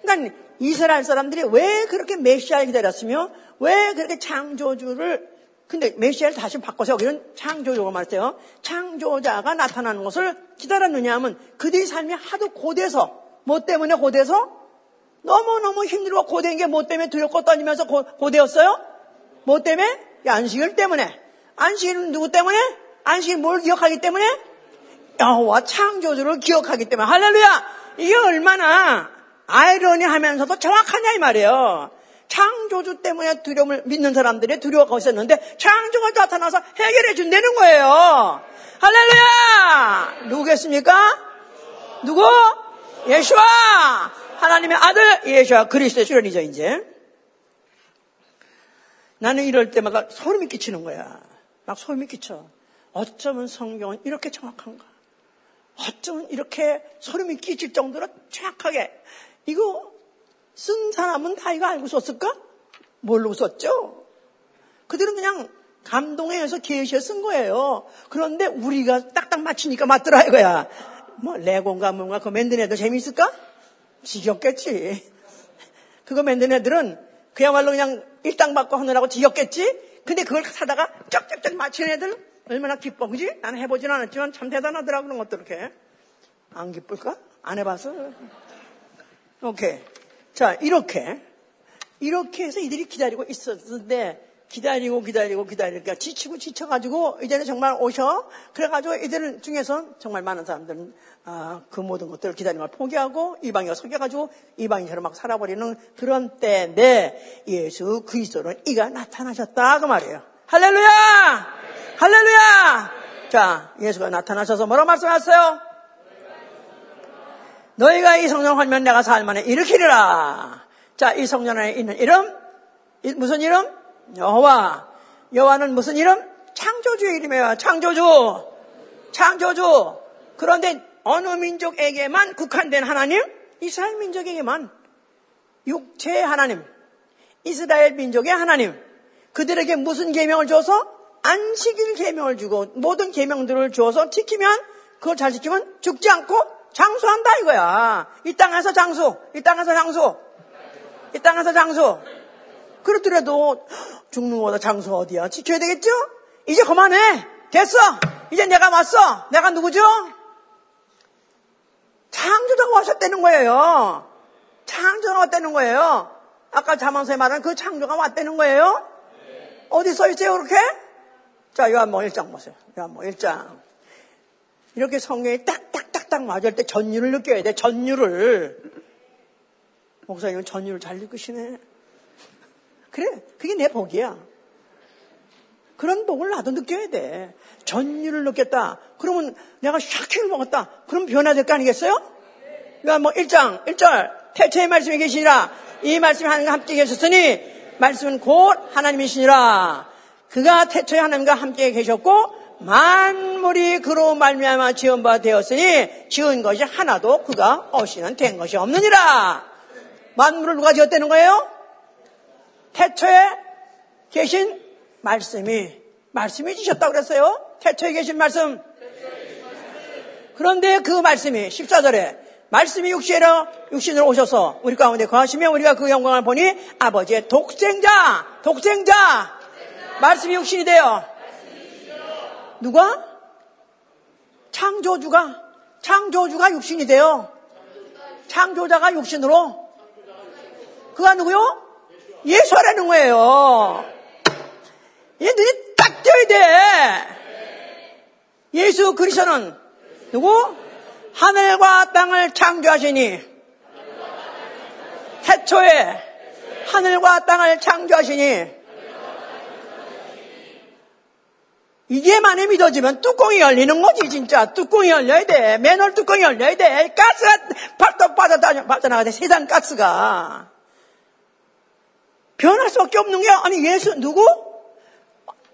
그러니까 이스라엘 사람들이 왜 그렇게 메시아를 기다렸으며 왜 그렇게 창조주를 근데 메시아를 다시 바꿔서 여기는 창조주가 말했어요. 창조자가 나타나는 것을 기다렸느냐 하면 그들의 삶이 하도 고돼서 뭐 때문에 고돼서 너무너무 힘들고 고된 게 뭐 때문에 두렵고 떠니면서 고, 고되었어요? 뭐 때문에? 안식일 때문에. 안식일은 누구 때문에? 안식일 뭘 기억하기 때문에? 여호와 창조주를 기억하기 때문에 할렐루야! 이게 얼마나 아이러니하면서도 정확하냐 이 말이에요. 창조주 때문에 두려움을 믿는 사람들이 두려워하고 있었는데 창조가 나타나서 해결해 준다는 거예요. 할렐루야! 누구겠습니까? 누구? 예수와 하나님의 아들 예수와 그리스도의 출현이죠 이제. 나는 이럴 때마다 소름이 끼치는 거야. 막 소름이 끼쳐. 어쩌면 성경은 이렇게 정확한가? 어쩌면 이렇게 소름이 끼칠 정도로 정확하게 이거 쓴 사람은 다 이거 알고 썼을까? 모르고 썼죠? 그들은 그냥 감동에 의해서 계시에 쓴 거예요. 그런데 우리가 딱딱 맞추니까 맞더라 이거야. 뭐 레곤가 뭔가 그거 만든 애들 재미있을까? 지겹겠지. 그거 만든 애들은 그야말로 그냥 일당 받고 하느라고 지겹겠지? 근데 그걸 사다가 쩍쩍쩍 맞히는 애들 얼마나 기뻐, 그지? 나는 해보진 않았지만 참 대단하더라고, 그런 것도 이렇게. 안 기쁠까? 안 해봐서. 오케이. 자, 이렇게. 이렇게 해서 이들이 기다리고 있었는데, 기다리고 기다리고 기다리니까 지치고 지쳐가지고 이제는 정말 오셔. 그래가지고 이들 중에서 정말 많은 사람들은 아, 그 모든 것들을 걸 포기하고 이방이가 속여가지고 이방인처럼 막 살아버리는 그런 때인데 예수 그리스도는 이가 나타나셨다 그 말이에요. 할렐루야! 할렐루야! 자, 예수가 나타나셔서 뭐라고 말씀하셨어요? 너희가 이 성전을 하면 내가 살만에 일으키리라. 자, 이 성전 안에 있는 이름? 무슨 이름? 여호와. 여호와는 무슨 이름? 창조주의 이름이에요. 창조주. 창조주. 그런데 어느 민족에게만 국한된 하나님? 이스라엘 민족에게만. 육체의 하나님. 이스라엘 민족의 하나님. 그들에게 무슨 계명을 줘서? 안식일 계명을 주고 모든 계명들을 줘서 지키면 그걸 잘 지키면 죽지 않고 장수한다 이거야. 이 땅에서 장수, 이 땅에서 장수, 이 땅에서 장수. 그렇더라도 죽는 거보다 장수 어디야? 지켜야 되겠죠? 이제 그만해. 됐어. 이제 내가 왔어. 내가 누구죠? 창조자가 왔었다는 거예요. 창조가 왔다는 거예요. 아까 자만서에 말한 그 창조가 왔다는 거예요. 어디 써 있어요, 그렇게? 자, 요한뭐 1장 보세요. 요한뭐 1장. 이렇게 성경이 딱딱 딱딱 맞을 때 전율을 느껴야 돼, 전율을. 목사님은 전율을 잘 느끼시네. 그래, 그게 내 복이야. 그런 복을 나도 느껴야 돼. 전율을 느꼈다. 그러면 내가 샤킹을 먹었다. 그럼 변화될 거 아니겠어요? 요한뭐 1장, 1절. 태초의 말씀이 계시니라. 이 말씀이 하나님과 함께 계셨으니 말씀은 곧 하나님이시니라. 그가 태초에 하나님과 함께 계셨고 만물이 그로 말미암아 지은 바 되었으니 지은 것이 하나도 그가 없이는 된 것이 없느니라. 만물을 누가 지었다는 거예요? 태초에 계신 말씀이 말씀이 지셨다고 그랬어요. 태초에 계신 말씀. 그런데 그 말씀이 14절에 말씀이 육신으로, 육신으로 오셔서 우리 가운데 거하시며 우리가 그 영광을 보니 아버지의 독생자, 독생자, 말씀이 육신이 돼요. 누가? 창조주가, 창조주가 육신이 돼요. 창조자가 육신으로. 그가 누구요? 예수라는 거예요. 얘 눈이 딱 떠야 돼. 예수 그리스도는 누구? 하늘과 땅을 창조하시니 태초에 하늘과 땅을 창조하시니 이게 만에 믿어지면 뚜껑이 열리는 거지 진짜. 뚜껑이 열려야 돼. 맨홀 뚜껑이 열려야 돼. 가스가 팔떡 빠져나가야 돼 세상 가스가. 변할 수밖에 없는 게 아니 예수 누구?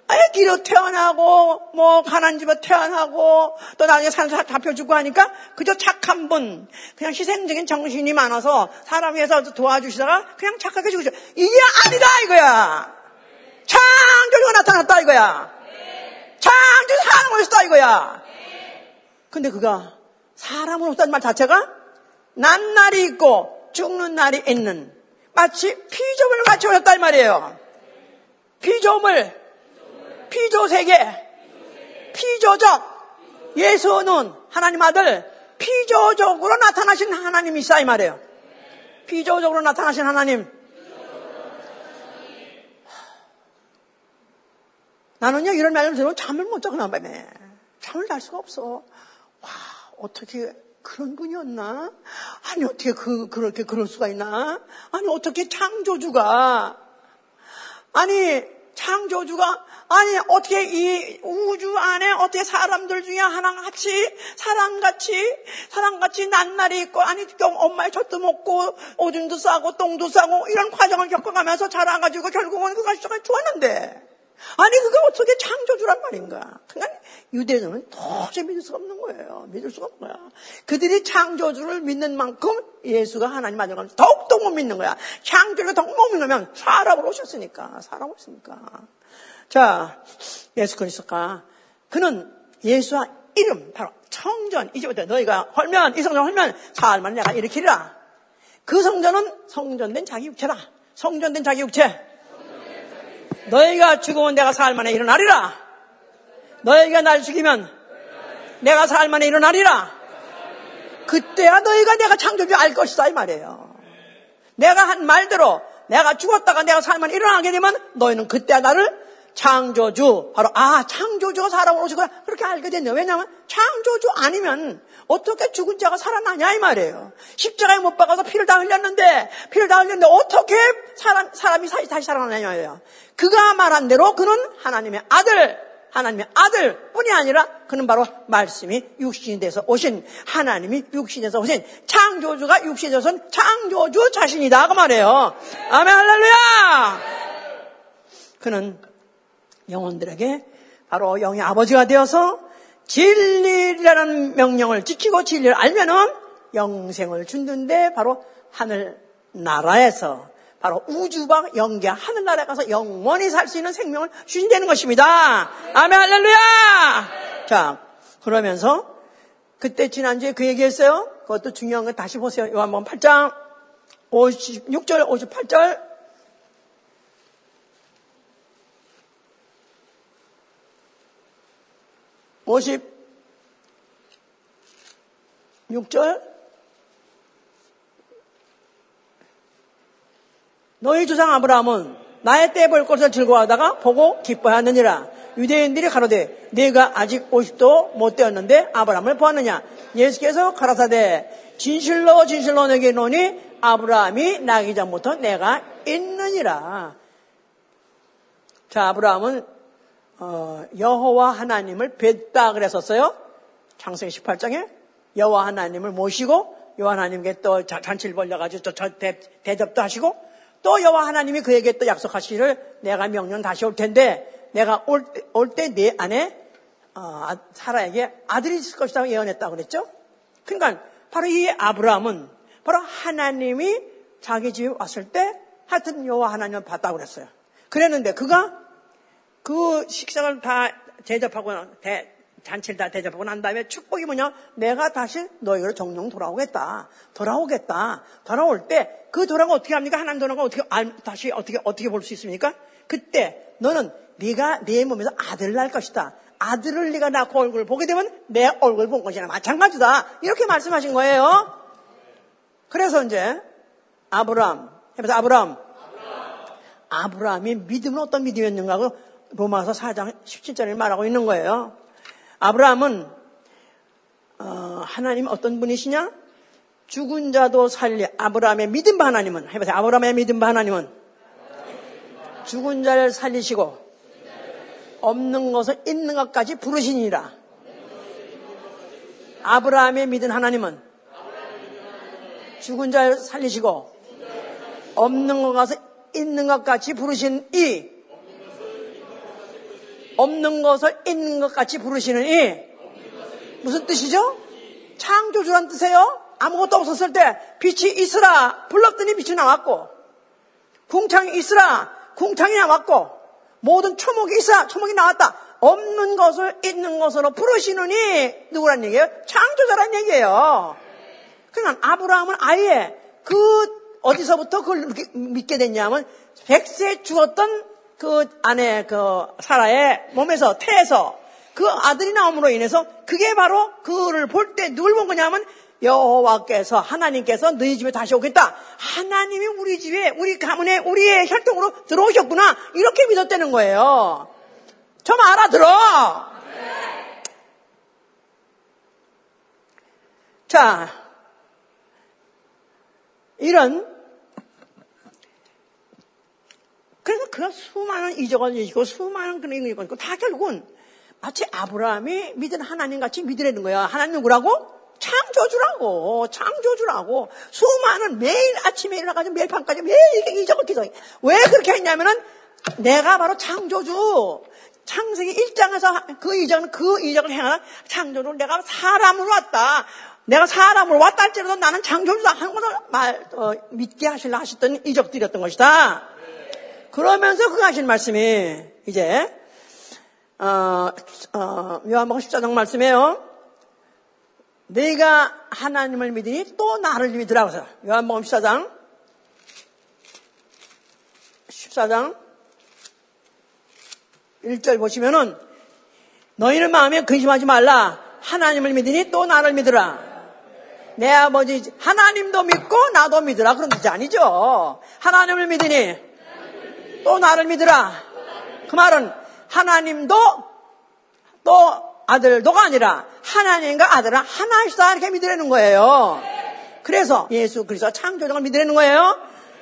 아기로 태어나고 뭐 가난 집에 태어나고 또 나중에 산사 잡혀주고 하니까 그저 착한 분. 그냥 희생적인 정신이 많아서 사람 위해서 도와주시다가 그냥 착하게 죽으셔. 이게 아니다 이거야. 창조주가 나타났다 이거야 창조주 사람으로 있었다 이거야 근데 그가 사람으로 있다는 말 자체가 난 날이 있고 죽는 날이 있는 마치 피조물 같이 오셨단 말이에요. 피조물, 피조세계, 피조적. 예수는 하나님 아들, 피조적으로 나타나신 하나님이시다 이 말이에요. 피조적으로 나타나신 하나님. 나는요 이런 말을 들으면 잠을 못 자고 나밤에 잠을 잘 수가 없어. 와 어떻게 그런 분이었나? 아니, 어떻게 그, 그렇게 그럴 수가 있나? 아니, 어떻게 창조주가, 아니, 창조주가, 아니, 어떻게 이 우주 안에 어떻게 사람들 중에 하나같이, 사람같이, 사람같이 낱날이 있고, 아니, 엄마의 젖도 먹고, 오줌도 싸고, 똥도 싸고, 이런 과정을 겪어가면서 자라가지고 결국은 그가 좋았는데, 아니 그가 어떻게 창조주란 말인가? 그러니까 유대인은 도저히 믿을 수가 없는 거예요. 믿을 수가 없는 거야. 그들이 창조주를 믿는 만큼 예수가 하나님 아들을 더욱더 못 믿는 거야. 창조를 더욱 못 믿으면 사람으로 오셨으니까. 사람으로 오셨으니까. 자, 예수 그리스도가 그는 예수와 이름 바로 성전 이제부터 너희가 헐면 이 성전 헐면 사흘만 내가 일으키리라. 그 성전은 성전된 자기 육체다. 성전된 자기 육체. 너희가 죽으면 내가 사흘 만에 일어나리라. 너희가 날 죽이면 내가 사흘 만에 일어나리라. 그때야 너희가 내가 창조주 알 것이다 이 말이에요. 내가 한 말대로 내가 죽었다가 내가 사흘 만에 일어나게 되면 너희는 그때야 나를 창조주 바로 아 창조주가 사람으로 오시구나 그렇게 알게 됐네요. 왜냐하면 창조주 아니면 어떻게 죽은 자가 살아나냐 이 말이에요. 십자가에 못 박아서 피를 다 흘렸는데 피를 다 흘렸는데 어떻게 사람 사람이 다시, 다시 살아나냐 말이에요. 그가 말한 대로 그는 하나님의 아들 하나님의 아들 뿐이 아니라 그는 바로 말씀이 육신이 돼서 오신 하나님이 육신이 돼서 오신 창조주가 육신이 돼서 창조주 자신이다 그 말이에요. 아멘 할렐루야. 그는 영혼들에게 바로 영의 아버지가 되어서 진리라는 명령을 지키고 진리를 알면은 영생을 준는데 바로 하늘 나라에서 바로 우주와 영계 하늘나라에 가서 영원히 살 수 있는 생명을 주신다는 것입니다. 아멘 할렐루야! 자, 그러면서 그때 지난주에 그 얘기했어요. 그것도 중요한 거 다시 보세요. 요한복음 8장 56절 58절 56절 너희 조상 아브라함은 나의 때 볼 것을 즐거워하다가 보고 기뻐하느니라. 유대인들이 가로되 내가 아직 50도 못 되었는데 아브라함을 보았느냐. 예수께서 가라사대 진실로 진실로 내게 노니 아브라함이 나기 전부터 내가 있느니라. 자 아브라함은 어, 여호와 하나님을 뵀다 그랬었어요. 창세기 18장에 여호와 하나님을 모시고 여호와 하나님께 또 잔치를 벌려가지고 저, 저 대, 대접도 하시고 또 여호와 하나님이 그에게 또 약속하시기를 내가 명령 다시 올 텐데 내가 올 때 내 안에 어, 사라에게 아들이 있을 것이라고 예언했다고 그랬죠? 그러니까 바로 이 아브라함은 바로 하나님이 자기 집에 왔을 때 하여튼 여호와 하나님을 봤다고 그랬어요. 그랬는데 그가 그 식상을 다 대접하고 대, 잔치를 다 대접하고 난 다음에 축복이 뭐냐? 내가 다시 너희로 정령 돌아오겠다. 돌아오겠다. 돌아올 때 그 돌아가 어떻게 합니까? 하나님 돌아가 어떻게 다시 어떻게 어떻게 볼 수 있습니까? 그때 너는 네가 내 몸에서 아들을 낳을 것이다. 아들을 네가 낳고 얼굴을 보게 되면 내 얼굴 본 것이나 마찬가지다. 이렇게 말씀하신 거예요. 그래서 이제 아브람 해서 아브람 아브라함이 믿음은 어떤 믿음이었는가 하고 로마서 4장 17절에 말하고 있는 거예요. 아브라함은 어, 하나님 어떤 분이시냐? 죽은 자도 살리 아브라함의 믿음 바 하나님은 해보세요. 아브라함의 믿음 바 하나님은 죽은 자를 살리시고 없는 것을 있는 것까지 부르시니라. 아브라함의 믿은 하나님은 죽은 자를 살리시고 없는 것을 있는 것 같이 부르신 이 없는 것을 있는 것 같이 부르시는 이 무슨 뜻이죠? 창조주란 뜻이에요. 아무것도 없었을 때 빛이 있으라 불렀더니 빛이 나왔고 궁창이 있으라 궁창이 나왔고 모든 초목이 있으라 초목이 나왔다. 없는 것을 있는 것으로 부르시느니 누구란 얘기예요? 창조자란 얘기예요. 그러니까 아브라함은 아예 그 어디서부터 그걸 믿게 됐냐면 백세 죽었던 그 아내 그 사라의 몸에서 태에서 그 아들이 나옴으로 인해서 그게 바로 그를 볼 때 누굴 본 거냐면 여호와께서 하나님께서 너희 집에 다시 오겠다. 하나님이 우리 집에 우리 가문에 우리의 혈통으로 들어오셨구나. 이렇게 믿었다는 거예요. 좀 알아들어. 자, 이런 그래서 그가 수많은 이적을 이고 수많은 그런 이적을 있고 다 결국은 마치 아브라함이 믿은 하나님 같이 믿으라는 거야. 하나님 누구라고? 창조주라고, 창조주라고. 수많은 매일 아침에 일어나가지고 매일 밤까지 매일 이렇게 이적을 기도해. 왜 그렇게 했냐면은 내가 바로 창조주. 창세기 1장에서 그 이적은 그 이적을 행하는 창조주. 내가 사람으로 왔다. 내가 사람으로 왔다 할지라도 나는 창조주다 하는 것을 말, 어, 믿게 하실라 하셨던 이적들이었던 것이다. 그러면서 그가 하신 말씀이 이제 어, 어, 요한복음 14장 말씀이에요. 내가 하나님을 믿으니 또 나를 믿으라고 해서 요한복음 14장. 14장. 1절 보시면은 너희는 마음에 근심하지 말라. 하나님을 믿으니 또 나를 믿으라. 내 아버지 하나님도 믿고 나도 믿으라. 그런 뜻이 아니죠. 하나님을 믿으니 또 나를 믿으라 그 말은 하나님도 또 아들도가 아니라 하나님과 아들은 하나이다 이렇게 믿으라는 거예요. 그래서 예수 그리스도 창조장을 믿으라는 거예요.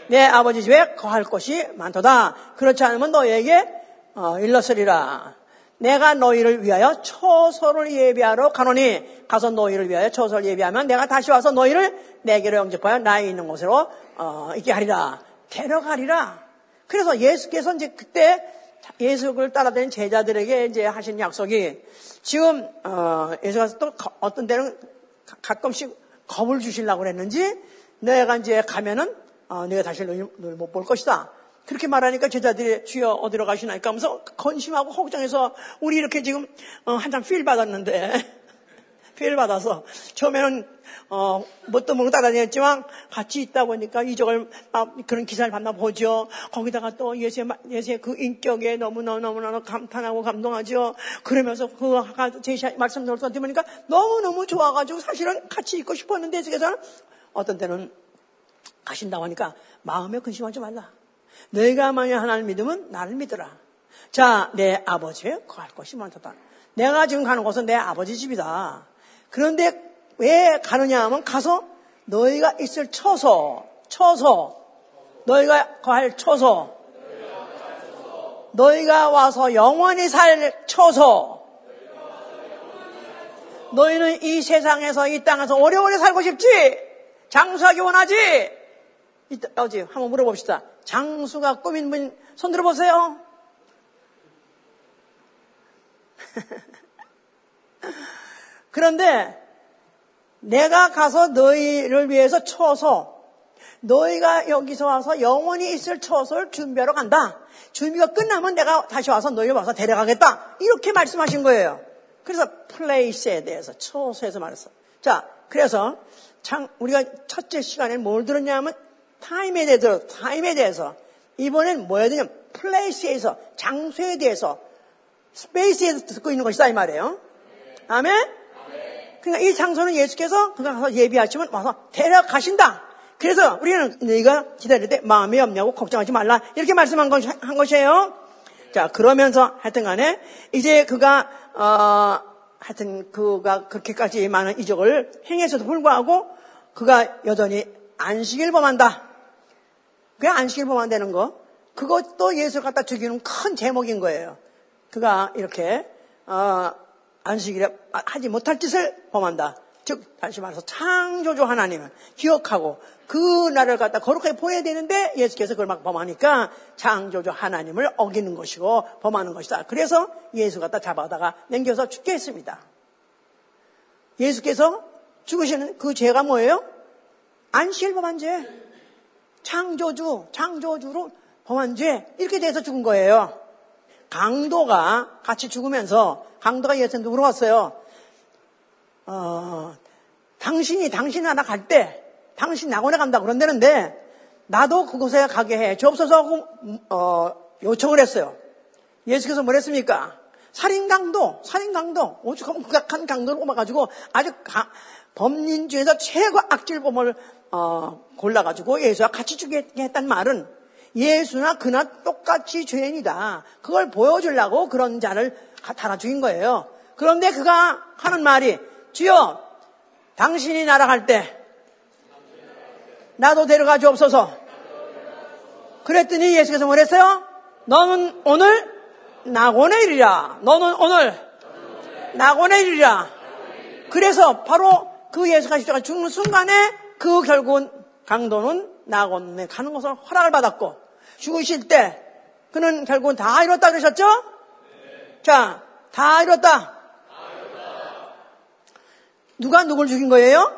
내 아버지 집에 거할 곳이 많도다. 그렇지 않으면 너에게 어, 일러으리라. 내가 너희를 위하여 처소를 예비하러 가노니 가서 너희를 위하여 처소를 예비하면 내가 다시 와서 너희를 내게로 영접하여 나의 있는 곳으로 어, 있게 하리라. 데려가리라. 그래서 예수께서 이제 그때 예수를 따라다니는 제자들에게 이제 하신 약속이 지금 어, 예수가 또 어떤 때는 가끔씩 겁을 주시려고 그랬는지 내가 이제 가면은 어, 내가 다시 너희 못볼 것이다. 그렇게 말하니까 제자들이 주여 어디로 가시나니까 하면서 건심하고 허구장해서 우리 이렇게 지금 어, 한참 필 받았는데 필 받아서 처음에는 어, 뭣도 모르고 따라다녔지만 같이 있다 보니까 이적을 아, 그런 기사를 봤나 보죠. 거기다가 또 예수의, 예수의 그 인격에 너무너무너무 감탄하고 감동하죠. 그러면서 그 아까 제시 말씀 들었더니 너무너무 좋아가지고 사실은 같이 있고 싶었는데 그래서는 어떤 때는 가신다고 하니까 마음에 근심하지 말라. 내가 만약 하나님 믿으면 나를 믿어라. 자, 내 아버지에 거할 것이 많다. 내가 지금 가는 곳은 내 아버지 집이다. 그런데 왜 가느냐 하면 가서 너희가 있을 처소, 처소, 너희가 거할 처소, 너희가 와서 영원히 살 처소, 너희는 이 세상에서 이 땅에서 오래오래 살고 싶지? 장수하기 원하지? 어지 한번 물어봅시다. 장수가 꾸민 분손 들어보세요. 그런데 내가 가서 너희를 위해서 쳐서 너희가 여기서 와서 영원히 있을 처소를 준비하러 간다. 준비가 끝나면 내가 다시 와서 너희를 와서 데려가겠다. 이렇게 말씀하신 거예요. 그래서 플레이스에 대해서 처소에서 말했어. 자, 그래서 참 우리가 첫째 시간에 뭘 들었냐면 타임에 대해서 타임에 대해서 이번엔 뭐야 되냐 플레이스에서 장소에 대해서 스페이스에서 듣고 있는 것이다 이 말이에요. 아멘. 그러니까 이 장소는 예수께서 그가 가서 예비하시면 와서 데려가신다. 그래서 우리는 너희가 기다릴 때 마음이 없냐고 걱정하지 말라. 이렇게 말씀한 것, 한 것이에요. 자, 그러면서 하여튼 간에 이제 그가, 어, 하여튼 그가 그렇게까지 많은 이적을 행해서도 불구하고 그가 여전히 안식일 범한다. 그게 안식일 범한다는 거. 그것도 예수를 갖다 죽이는 큰 제목인 거예요. 그가 이렇게, 어, 안식일에 하지 못할 짓을 범한다. 즉 다시 말해서 창조주 하나님을 기억하고 그 날을 갖다 거룩하게 보여야 되는데 예수께서 그걸 막 범하니까 창조주 하나님을 어기는 것이고 범하는 것이다. 그래서 예수 갖다 잡아다가 남겨서 죽게 했습니다. 예수께서 죽으시는 그 죄가 뭐예요? 안식일 범한 죄. 창조주, 창조주로 범한 죄. 이렇게 돼서 죽은 거예요. 강도가 같이 죽으면서 강도가 예수한테 물어봤어요. 어, 당신이 당신 하나 갈 때 당신 낙원에 간다 그런다는데 나도 그곳에 가게 해 주옵소서 하고 어, 요청을 했어요. 예수께서 뭐랬습니까? 살인 강도, 살인 강도, 오죽하면 극악한 강도를 뽑아가지고 아주 가, 범인 중에서 최고 악질범을 어, 골라가지고 예수와 같이 죽게 했단 말은 예수나 그나 똑같이 죄인이다. 그걸 보여주려고 그런 자를 달아 죽인 거예요. 그런데 그가 하는 말이 주여 당신이 날아갈 때 나도 데려가 주옵소서. 그랬더니 예수께서 뭐랬어요? 너는 오늘 낙원의 일이라. 너는 오늘 낙원의 일이라. 그래서 바로 그 예수가 십자가 죽는 순간에 그 결국은 강도는 낙원에 가는 것을 허락을 받았고 죽으실 때 그는 결국은 다 이뤘다 그러셨죠? 자, 다 이뤘다. 누가 누굴 죽인 거예요?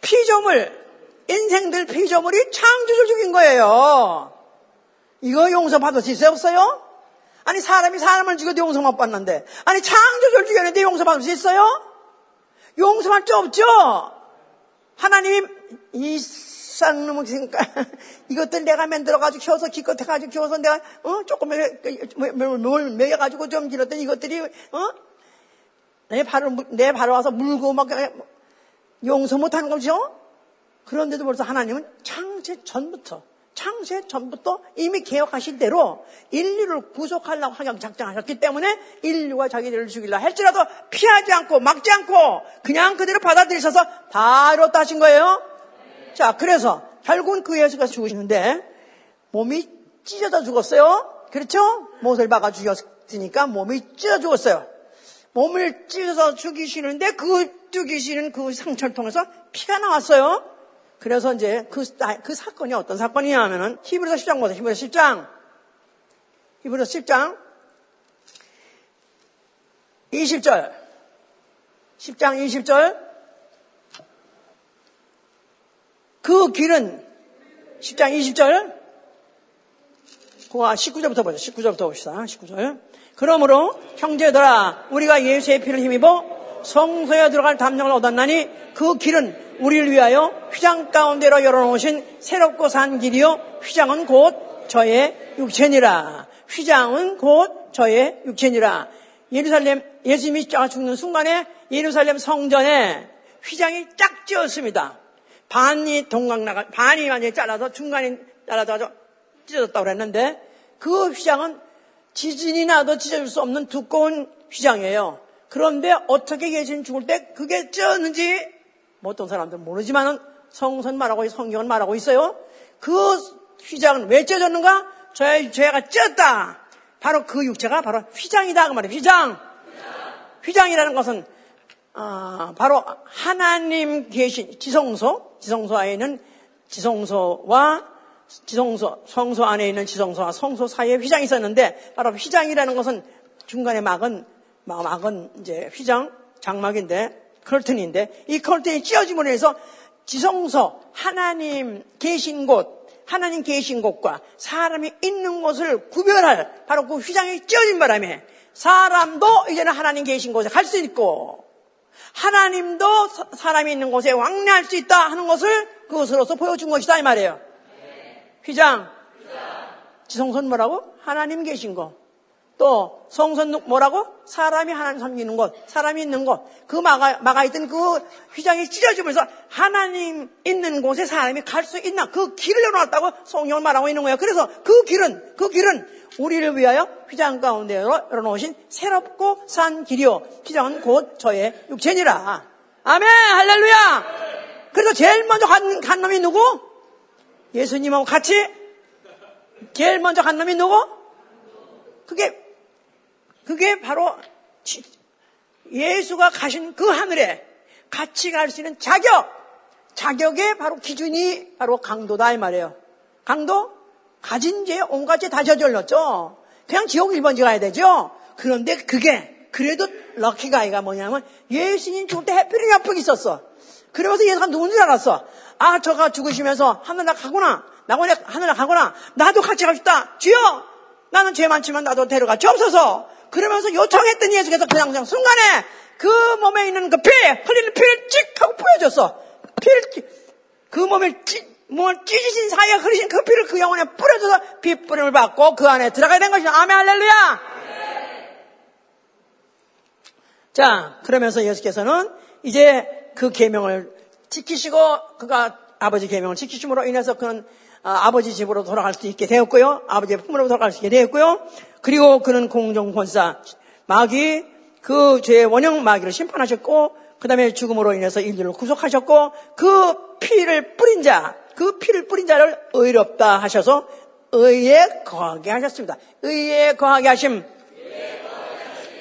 피조물, 인생들 피조물이 창조주를 죽인 거예요. 이거 용서 받을 수 있어요? 없어요? 아니, 사람이 사람을 죽여도 용서 못 받는데. 아니, 창조주를 죽였는데 용서 받을 수 있어요? 용서할 수 없죠? 하나님이 이 쌍놈을 그러니까 이것들 내가 만들어가지고 키워서 기껏 해가지고 키워서 내가 어 조금 매여가지고 좀 길었더니 이것들이 어내 발을, 내 발을 와서 물고 막 용서 못하는 거죠? 그런데도 벌써 하나님은 창세 전부터, 창세 전부터 이미 계획하신 대로 인류를 구속하려고 하경 작정하셨기 때문에 인류가 자기들을 죽이려 할지라도 피하지 않고 막지 않고 그냥 그대로 받아들이셔서 다 이렇다 하신 거예요. 자, 그래서 결국은 그 예수가 죽으시는데 몸이 찢어져 죽었어요. 그렇죠? 못을 박아 죽였으니까 몸이 찢어 죽었어요. 몸을 찢어서 죽이시는데 그 죽이시는 그 상처를 통해서 피가 나왔어요. 그래서 이제 그, 그 사건이 어떤 사건이냐 하면은 히브리서 10장 보세요. 히브리서 10장. 히브리서 10장. 20절. 10장 20절. 그 길은 10장 20절. 그와 19절부터 보죠. 19절부터 봅시다. 19절. 그러므로 형제들아 우리가 예수의 피를 힘입어 성소에 들어갈 담력을 얻었나니 그 길은 우리를 위하여 휘장 가운데로 열어놓으신 새롭고 산 길이요 휘장은 곧 저의 육체니라 휘장은 곧 저의 육체니라 예루살렘 예수님이 죽는 순간에 예루살렘 성전에 휘장이 쫙 찌었습니다. 반이 동강 나가 반이 완전히 잘라서 중간이 잘라서 찢어졌다고 그랬는데 그 휘장은 지진이 나도 찢어질 수 없는 두꺼운 휘장이에요. 그런데 어떻게 예수님 죽을 때 그게 찢었는지 뭐 어떤 사람들은 모르지만 성선 말하고 성경은 말하고 있어요. 그 휘장은 왜 찢어졌는가? 저의 죄가 찢었다. 바로 그 육체가 바로 휘장이다 그 말이에요. 휘장. 휘장이라는 것은 어, 바로 하나님 계신 지성소, 지성소 안에는 지성소와 지성소, 성소 안에 있는 지성소와 성소 사이에 휘장이 있었는데 바로 휘장이라는 것은 중간에 막은 막은 이제 휘장 장막인데 커튼인데 이 커튼이 찢어짐으로 해서 지성소 하나님 계신 곳 하나님 계신 곳과 사람이 있는 곳을 구별할 바로 그 휘장이 찢어진 바람에 사람도 이제는 하나님 계신 곳에 갈 수 있고 하나님도 사람이 있는 곳에 왕래할 수 있다 하는 것을 그것으로서 보여준 것이다 이 말이에요. 휘장. 지성선 뭐라고? 하나님 계신 곳. 또 성선 뭐라고? 사람이 하나님 섬기는 곳, 사람이 있는 곳. 그 막아, 막아 있던 그 휘장이 찢어지면서 하나님 있는 곳에 사람이 갈 수 있나? 그 길을 열어놨다고 성경을 말하고 있는 거예요. 그래서 그 길은, 그 길은 우리를 위하여 휘장 가운데 열어놓으신 새롭고 산 길이요. 휘장은 곧 저의 육체니라. 아멘! 할렐루야! 그래서 제일 먼저 간, 간 놈이 누구? 예수님하고 같이 제일 먼저 간 놈이 누구? 그게 그게 바로 예수가 가신 그 하늘에 같이 갈 수 있는 자격, 자격의 바로 기준이 바로 강도다 이 말이에요. 강도 가진 죄 온갖 죄 다 저질렀죠. 그냥 지옥 1번지 가야 되죠. 그런데 그게 그래도 럭키가이가 뭐냐면 예수님 죽을 때 해필이 옆에 있었어. 그러면서 예수가 누군 줄 알았어. 아 저가 죽으시면서 하늘나 가구나. 나고 하늘나 가구나. 나도 같이 갑시다. 주여 나는 죄 많지만 나도 데려가 주옵소서. 그러면서 요청했더니 예수께서 그냥 그냥 순간에 그 몸에 있는 그 피, 흘리는 피를 찍 하고 뿌려줬어. 피를, 그 몸을 찌, 몸을 찢으신 사이에 흐르신 그 피를 그 영혼에 뿌려줘서 피 뿌림을 받고 그 안에 들어가야 된 것이다. 아멘, 할렐루야! 자, 그러면서 예수께서는 이제 그 계명을 지키시고 그가 아버지 계명을 지키심으로 인해서 그는 아, 아버지 집으로 돌아갈 수 있게 되었고요. 아버지의 품으로 돌아갈 수 있게 되었고요. 그리고 그는 공정권사 마귀 그 죄의 원형 마귀를 심판하셨고 그 다음에 죽음으로 인해서 인류를 구속하셨고 그 피를 뿌린 자, 그 피를 뿌린 자를 의롭다 하셔서 의에 거하게 하셨습니다. 의에 거하게 하심.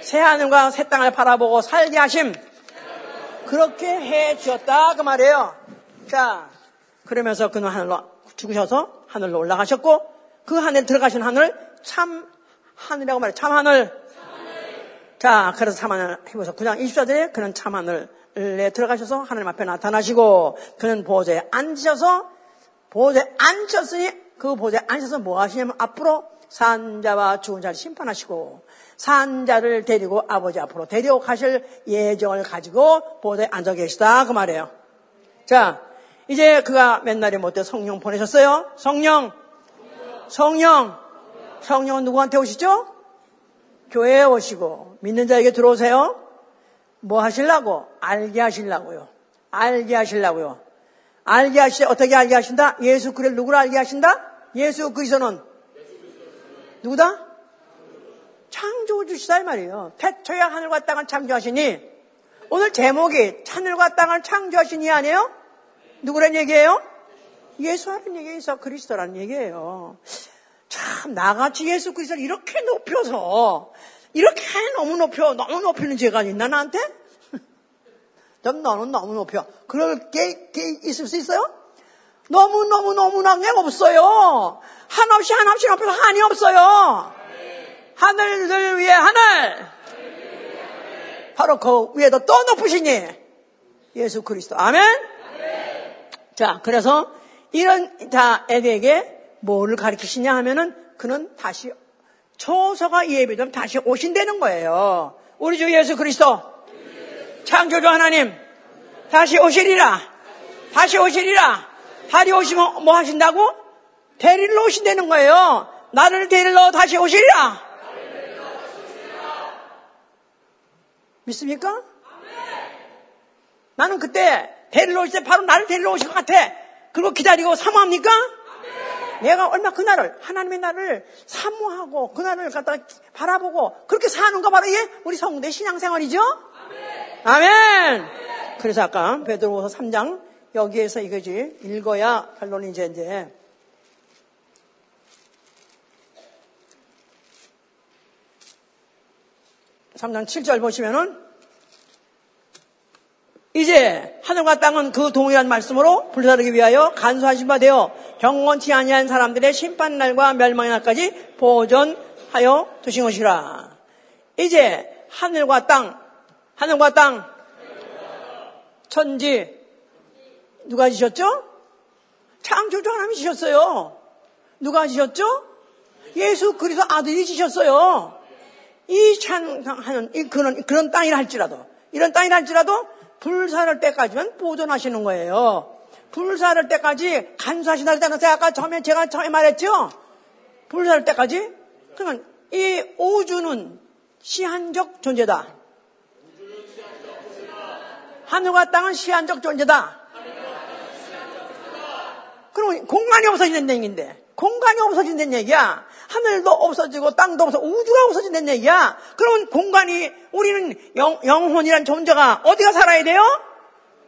새 하늘과 새 땅을 바라보고 살게 하심. 그렇게 해 주었다 그 말이에요. 자, 그러면서 그는 하늘로 죽으셔서 하늘로 올라가셨고 그 하늘 들어가신 하늘 참 하늘이라고 말해요. 참 하늘. 자, 그래서 참 하늘 해보서 그냥 24절에 그는 참 하늘에 들어가셔서 하나님 앞에 나타나시고 그는 보좌에 앉으셔서 보좌에 앉으셨으니 그 보좌에 앉으셔서 뭐 하시냐면 앞으로 산자와 죽은 자를 심판하시고 산자를 데리고 아버지 앞으로 데려가실 예정을 가지고 보좌에 앉아 계시다 그 말이에요. 자, 이제 그가 맨날에 못해 성령 보내셨어요? 성령. 성령. 성령은 누구한테 오시죠? 교회에 오시고 믿는 자에게 들어오세요. 뭐 하실라고? 알게 하실라고요. 알게 하실라고요. 알게 하시 어떻게 알게 하신다? 예수 그리스도 누구를 알게 하신다? 예수 그리스도는 누구다? 창조주시다 이 말이에요. 태초에 하늘과 땅을 창조하시니 오늘 제목이 하늘과 땅을 창조하시니 아니에요? 누구란 얘기예요? 예수라는 얘기예요. 예수 그리스도라는 얘기예요. 참 나같이 예수 그리스도를 이렇게 높여서 이렇게 너무 높여 너무 높이는 죄가 있나 나한테? 좀 너는 너무 높여. 그럴 게, 게 있을 수 있어요? 너무 너무 너무나 게 없어요. 한없이 한없이 높여서 한이 없어요. 하늘들 위에 하늘. 바로 그 위에도 또 높으시니 예수 그리스도. 아멘. 자, 그래서 이런 자에게 뭐를 가르치시냐 하면은 그는 다시 초서가 예배되면 다시 오신다는 거예요. 우리 주 예수 그리스도 창조주 하나님 다시 오시리라. 다시 오시리라. 다시 오시면 뭐 하신다고? 데리러 오신다는 거예요. 나를 데리러 다시 오시리라. 믿습니까? 나는 그때 데리러 오실 때 바로 나를 데리러 오실 것 같아. 그리고 기다리고 사모합니까? 내가 얼마 그날을 하나님의 날을 사모하고 그날을 갖다 바라보고 그렇게 사는 거 바로 이게 우리 성대 신앙생활이죠. 아멘. 아멘. 그래서 아까 베드로후서 3장 여기에서 이거지 읽어야 결론이 이제 이제 (3장 7절) 보시면은 이제 하늘과 땅은 그 동일한 말씀으로 불사르기 위하여 간수하신 바 되어 경건치 아니한 사람들의 심판날과 멸망의 날까지 보존하여 두신 것이라. 이제 하늘과 땅, 하늘과 땅, 천지 누가 지셨죠? 창조주 하나님이 지셨어요. 누가 지셨죠? 예수 그리스도 아들이 지셨어요. 이 찬하는 이 그런 그런 땅이라 할지라도 이런 땅이라 할지라도 불사를 때까지만 보존하시는 거예요. 불사를 때까지 간수하신다는 때는 아까 처음에 제가 처음에 말했죠. 불사를 때까지 그러면 이 우주는 시한적 존재다. 하늘과 땅은 시한적 존재다. 그럼 공간이 없어진다는 얘기인데 공간이 없어진다는 얘기야. 하늘도 없어지고 땅도 없어 우주가 없어진다는 얘기야. 그러면 공간이 우리는 영, 영혼이란 존재가 어디가 살아야 돼요?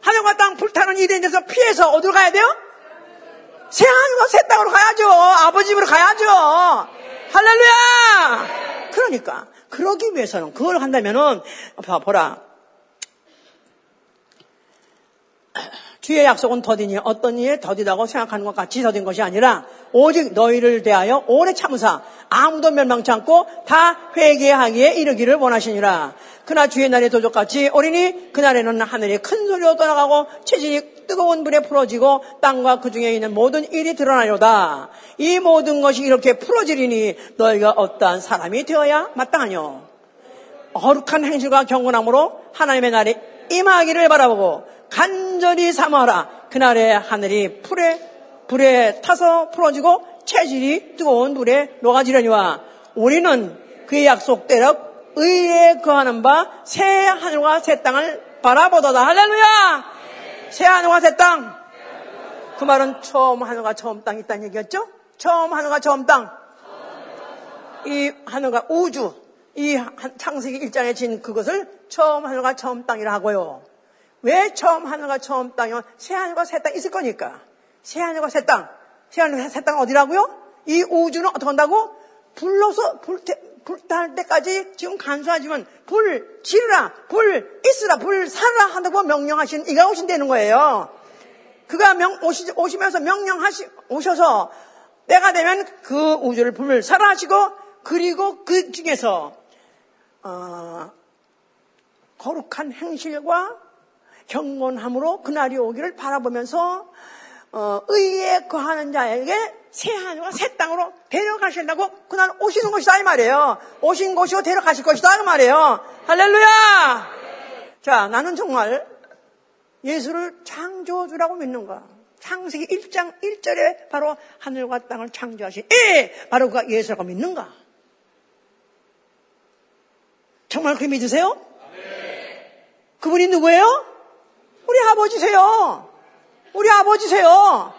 하늘과 땅 불타는 일에 대해서 피해서 어디로 가야 돼요? 새 하늘과 새 땅으로 가야죠. 아버지 집으로 가야죠. 할렐루야! 그러니까 그러기 위해서는 그걸 한다면은 보라 주의 약속은 더디니 어떤 이에 더디다고 생각하는 것 같이 더딘 것이 아니라 오직 너희를 대하여 오래 참으사 아무도 멸망치 않고 다 회개하기에 이르기를 원하시니라. 그나 주의 날에 도적같이 오리니 그날에는 하늘이 큰 소리로 떠나가고 체질이 뜨거운 불에 풀어지고 땅과 그 중에 있는 모든 일이 드러나려다. 이 모든 것이 이렇게 풀어지리니 너희가 어떠한 사람이 되어야 마땅하뇨. 거룩한 행실과 경건함으로 하나님의 날에 임하기를 바라보고 간절히 삼아라. 그날에 하늘이 풀에 불에 타서 풀어지고 체질이 뜨거운 물에 녹아지려니와 우리는 그의 약속대로 의에 거하는 바 새 하늘과 새 땅을 바라보도다. 할렐루야! 새 하늘과 새 땅. 그 말은 처음 하늘과 처음 땅이 있다는 얘기였죠? 처음 하늘과 처음 땅. 이 하늘과 우주, 이 창세기 일장에 진 그것을 처음 하늘과 처음 땅이라 하고요. 왜 처음 하늘과 처음 땅이면 새 하늘과 새 땅 있을 거니까. 새 하늘과 새 땅. 새 하늘과 새 땅은 어디라고요? 이 우주는 어떻게 한다고? 불러서 불, 불탈 때까지 지금 간수하지만 불 지르라, 불 있으라, 불 살라 한다고 명령하신 이가 오신다는 거예요. 그가 명, 오시, 오시면서 명령하시, 오셔서 때가 되면 그 우주를 불을 살아 하시고 그리고 그 중에서, 어, 거룩한 행실과 경건함으로 그날이 오기를 바라보면서 어, 의에 거하는 자에게 새 하늘과 새 땅으로 데려가신다고 그날 오시는 것이다 이 말이에요. 오신 곳이고 데려가실 것이다 이 말이에요. 할렐루야! 자, 나는 정말 예수를 창조주라고 믿는가? 창세기 1장 1절에 바로 하늘과 땅을 창조하신 예! 바로 그가 예수라고 믿는가? 정말 그 믿으세요? 그분이 누구예요? 우리 아버지세요. 우리 아버지세요.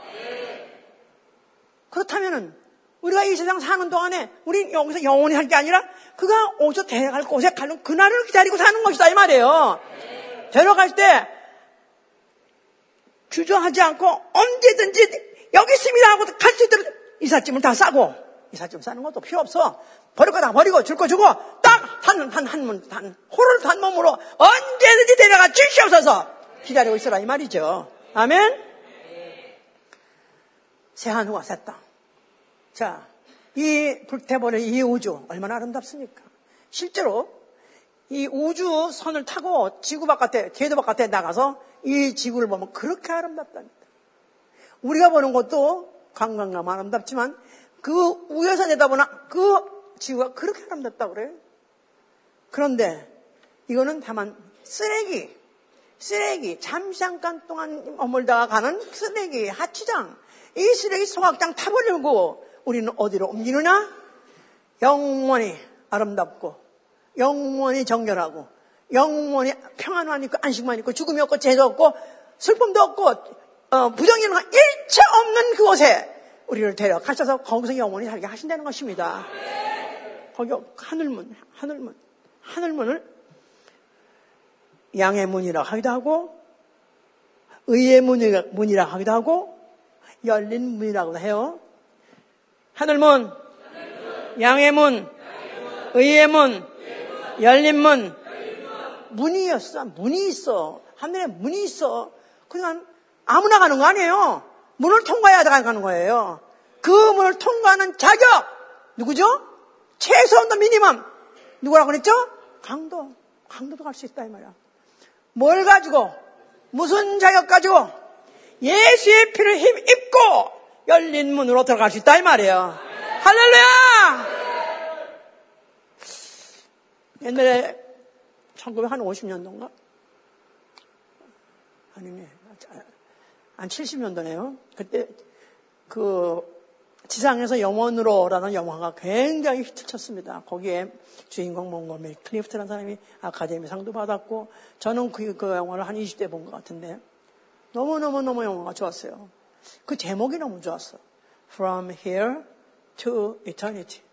그렇다면은 우리가 이 세상 사는 동안에 우리 여기서 영원히 할게 아니라 그가 오셔 데려갈 곳에 가는 그날을 기다리고 사는 것이다 이 말이에요. 데려갈 때 주저하지 않고 언제든지 여기 있습니다 하고 갈 수 있도록 이삿짐을 다 싸고 이삿짐 싸는 것도 필요 없어. 버릴 거다 버리고 줄 거 주고 딱 한 한한한 호를 단 몸으로 언제든지 데려가 주시옵소서. 기다리고 있어라 이 말이죠. 아멘. 새하늘과 새 땅. 자, 이 불태버린 이 우주 얼마나 아름답습니까? 실제로 이 우주 선을 타고 지구 바깥에, 궤도 바깥에 나가서 이 지구를 보면 그렇게 아름답답니다. 우리가 보는 것도 관광감 아름답지만 그 위에서 내다보나 그 지구가 그렇게 아름답다고 그래요. 그런데 이거는 다만 쓰레기, 쓰레기, 잠시 잠깐 동안 머물다가 가는 쓰레기, 하치장, 이 쓰레기 소각장 타버리고 우리는 어디로 옮기느냐? 영원히 아름답고, 영원히 정결하고, 영원히 평안만 있고, 안식만 있고, 죽음이 없고, 죄도 없고, 슬픔도 없고, 어, 부정이는 일체 없는 그곳에 우리를 데려가셔서 거기서 영원히 살게 하신다는 것입니다. 거기 하늘문, 하늘문, 하늘문을 양의 문이라 하기도 하고 의의 문이라 하기도 하고 열린 문이라고 해요. 하늘문, 양의 문, 의의 문, 열린 문, 문이었어. 문이 있어. 하늘에 문이 있어. 그냥 아무나 가는 거 아니에요. 문을 통과해야 가는 거예요. 그 문을 통과하는 자격 누구죠? 최소한도 미니멈 누구라고 그랬죠? 강도. 강도도 갈 수 있다 이 말이야. 뭘 가지고 무슨 자격 가지고 예수의 피를 힘 입고 열린 문으로 들어갈 수 있다 이 말이에요. 할렐루야! 옛날에 1950년도인가? 아니네. 한 70년도네요. 그때 그 지상에서 영원으로라는 영화가 굉장히 히트쳤습니다. 거기에 주인공 몽골메 클리프트라는 사람이 아카데미 상도 받았고 저는 그, 그 영화를 한 20대 본 것 같은데 너무너무너무 영화가 좋았어요. 그 제목이 너무 좋았어. From here to eternity.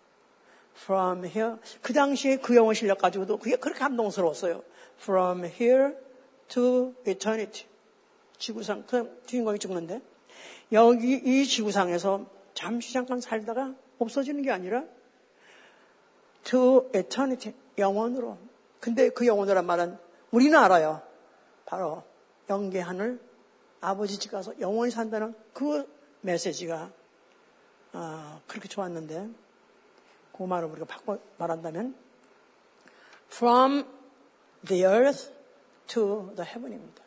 From here. 그 당시에 그 영어 실력 가지고도 그게 그렇게 감동스러웠어요. From here to eternity. 지구상, 그 주인공이 죽는데 여기 이 지구상에서 잠시 잠깐 살다가 없어지는 게 아니라 to eternity, 영원으로. 근데 그 영원이란 말은 우리는 알아요. 바로 영계 하늘 아버지 집 가서 영원히 산다는 그 메시지가 아, 그렇게 좋았는데 그 말을 우리가 바꿔 말한다면 from the earth to the heaven입니다.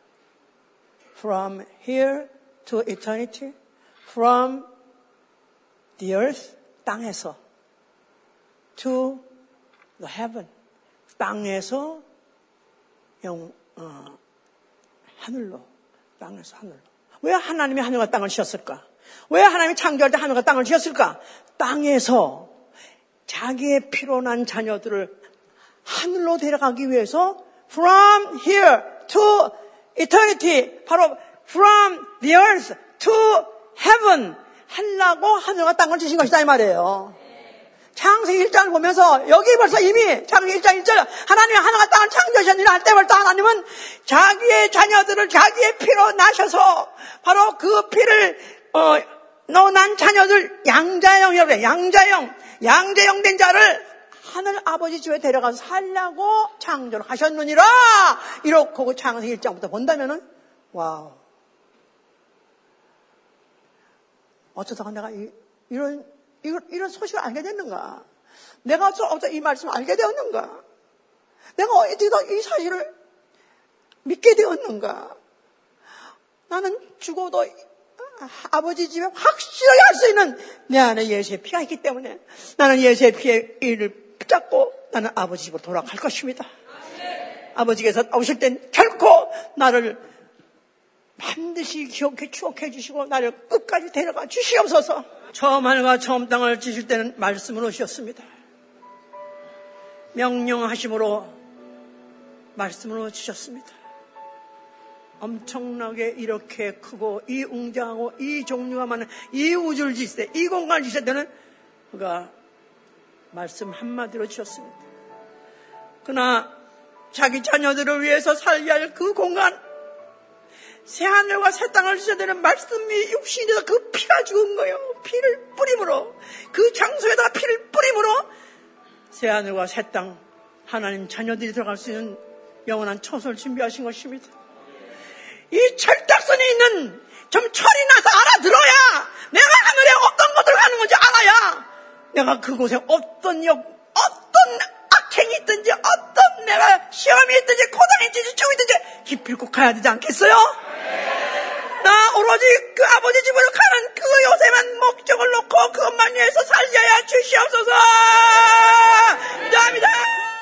from here to eternity, from the earth, 땅에서, to the heaven, 땅에서 영, 어, 하늘로, 땅에서 하늘로. 왜 하나님이 하늘과 땅을 지었을까? 왜 하나님이 창조할 때 하늘과 땅을 지었을까? 땅에서 자기의 피로난 자녀들을 하늘로 데려가기 위해서 from here to eternity, 바로 from the earth to heaven 하려고 하늘과 땅을 주신 것이다 이 말이에요. 창세기 1장을 보면서 여기 벌써 이미 창세기 1장 1절 하나님이 하늘과 땅을 창조하셨느냐 할 때부터 하나님은 자기의 자녀들을 자기의 피로 나셔서 바로 그 피를 어, 넣어난 자녀들 양자형이라고 해 양자형 양자형 된 자를 하늘 아버지 집에 데려가서 살라고 창조를 하셨느니라 이렇게 그 창세기 1장부터 본다면은 와우 어쩌다가 내가 이, 런 이런, 이런 소식을 알게 됐는가? 내가 어쩌다 이 말씀을 알게 되었는가? 내가 어디다 이 사실을 믿게 되었는가? 나는 죽어도 아버지 집에 확실하게 할 수 있는 내 안에 예수의 피가 있기 때문에 나는 예수의 피의 일을 붙잡고 나는 아버지 집으로 돌아갈 것입니다. 아버지께서 오실 땐 결코 나를 반드시 기억해 추억해 주시고 나를 끝까지 데려가 주시옵소서. 처음 하늘과 처음 땅을 지실 때는 말씀으로 주셨습니다. 명령하심으로 말씀으로 주셨습니다. 엄청나게 이렇게 크고 이 웅장하고 이 종류가 많은 이 우주를 지실 때, 이 공간을 지실 때는 그가 말씀 한마디로 주셨습니다. 그러나 자기 자녀들을 위해서 살게 할그 공간, 새 하늘과 새 땅을 주셔야 되는 말씀이 육신이 돼서 그 피가 죽은 거예요. 피를 뿌림으로. 그 장소에다가 피를 뿌림으로 새 하늘과 새 땅, 하나님 자녀들이 들어갈 수 있는 영원한 처소를 준비하신 것입니다. 이 철딱선에 있는 좀 철이 나서 알아들어야 내가 하늘에 어떤 것들 가는 건지 알아야 내가 그곳에 어떤 역, 어떤 악행이 있든지 어떤 내가 시험이 있든지 고단이 있든지 죽이 있든지 기필코 가야 되지 않겠어요? 나 오로지 그 아버지 집으로 가는 그 요새만 목적을 놓고 그것만 위해서 살려야 주시옵소서! 감사합니다!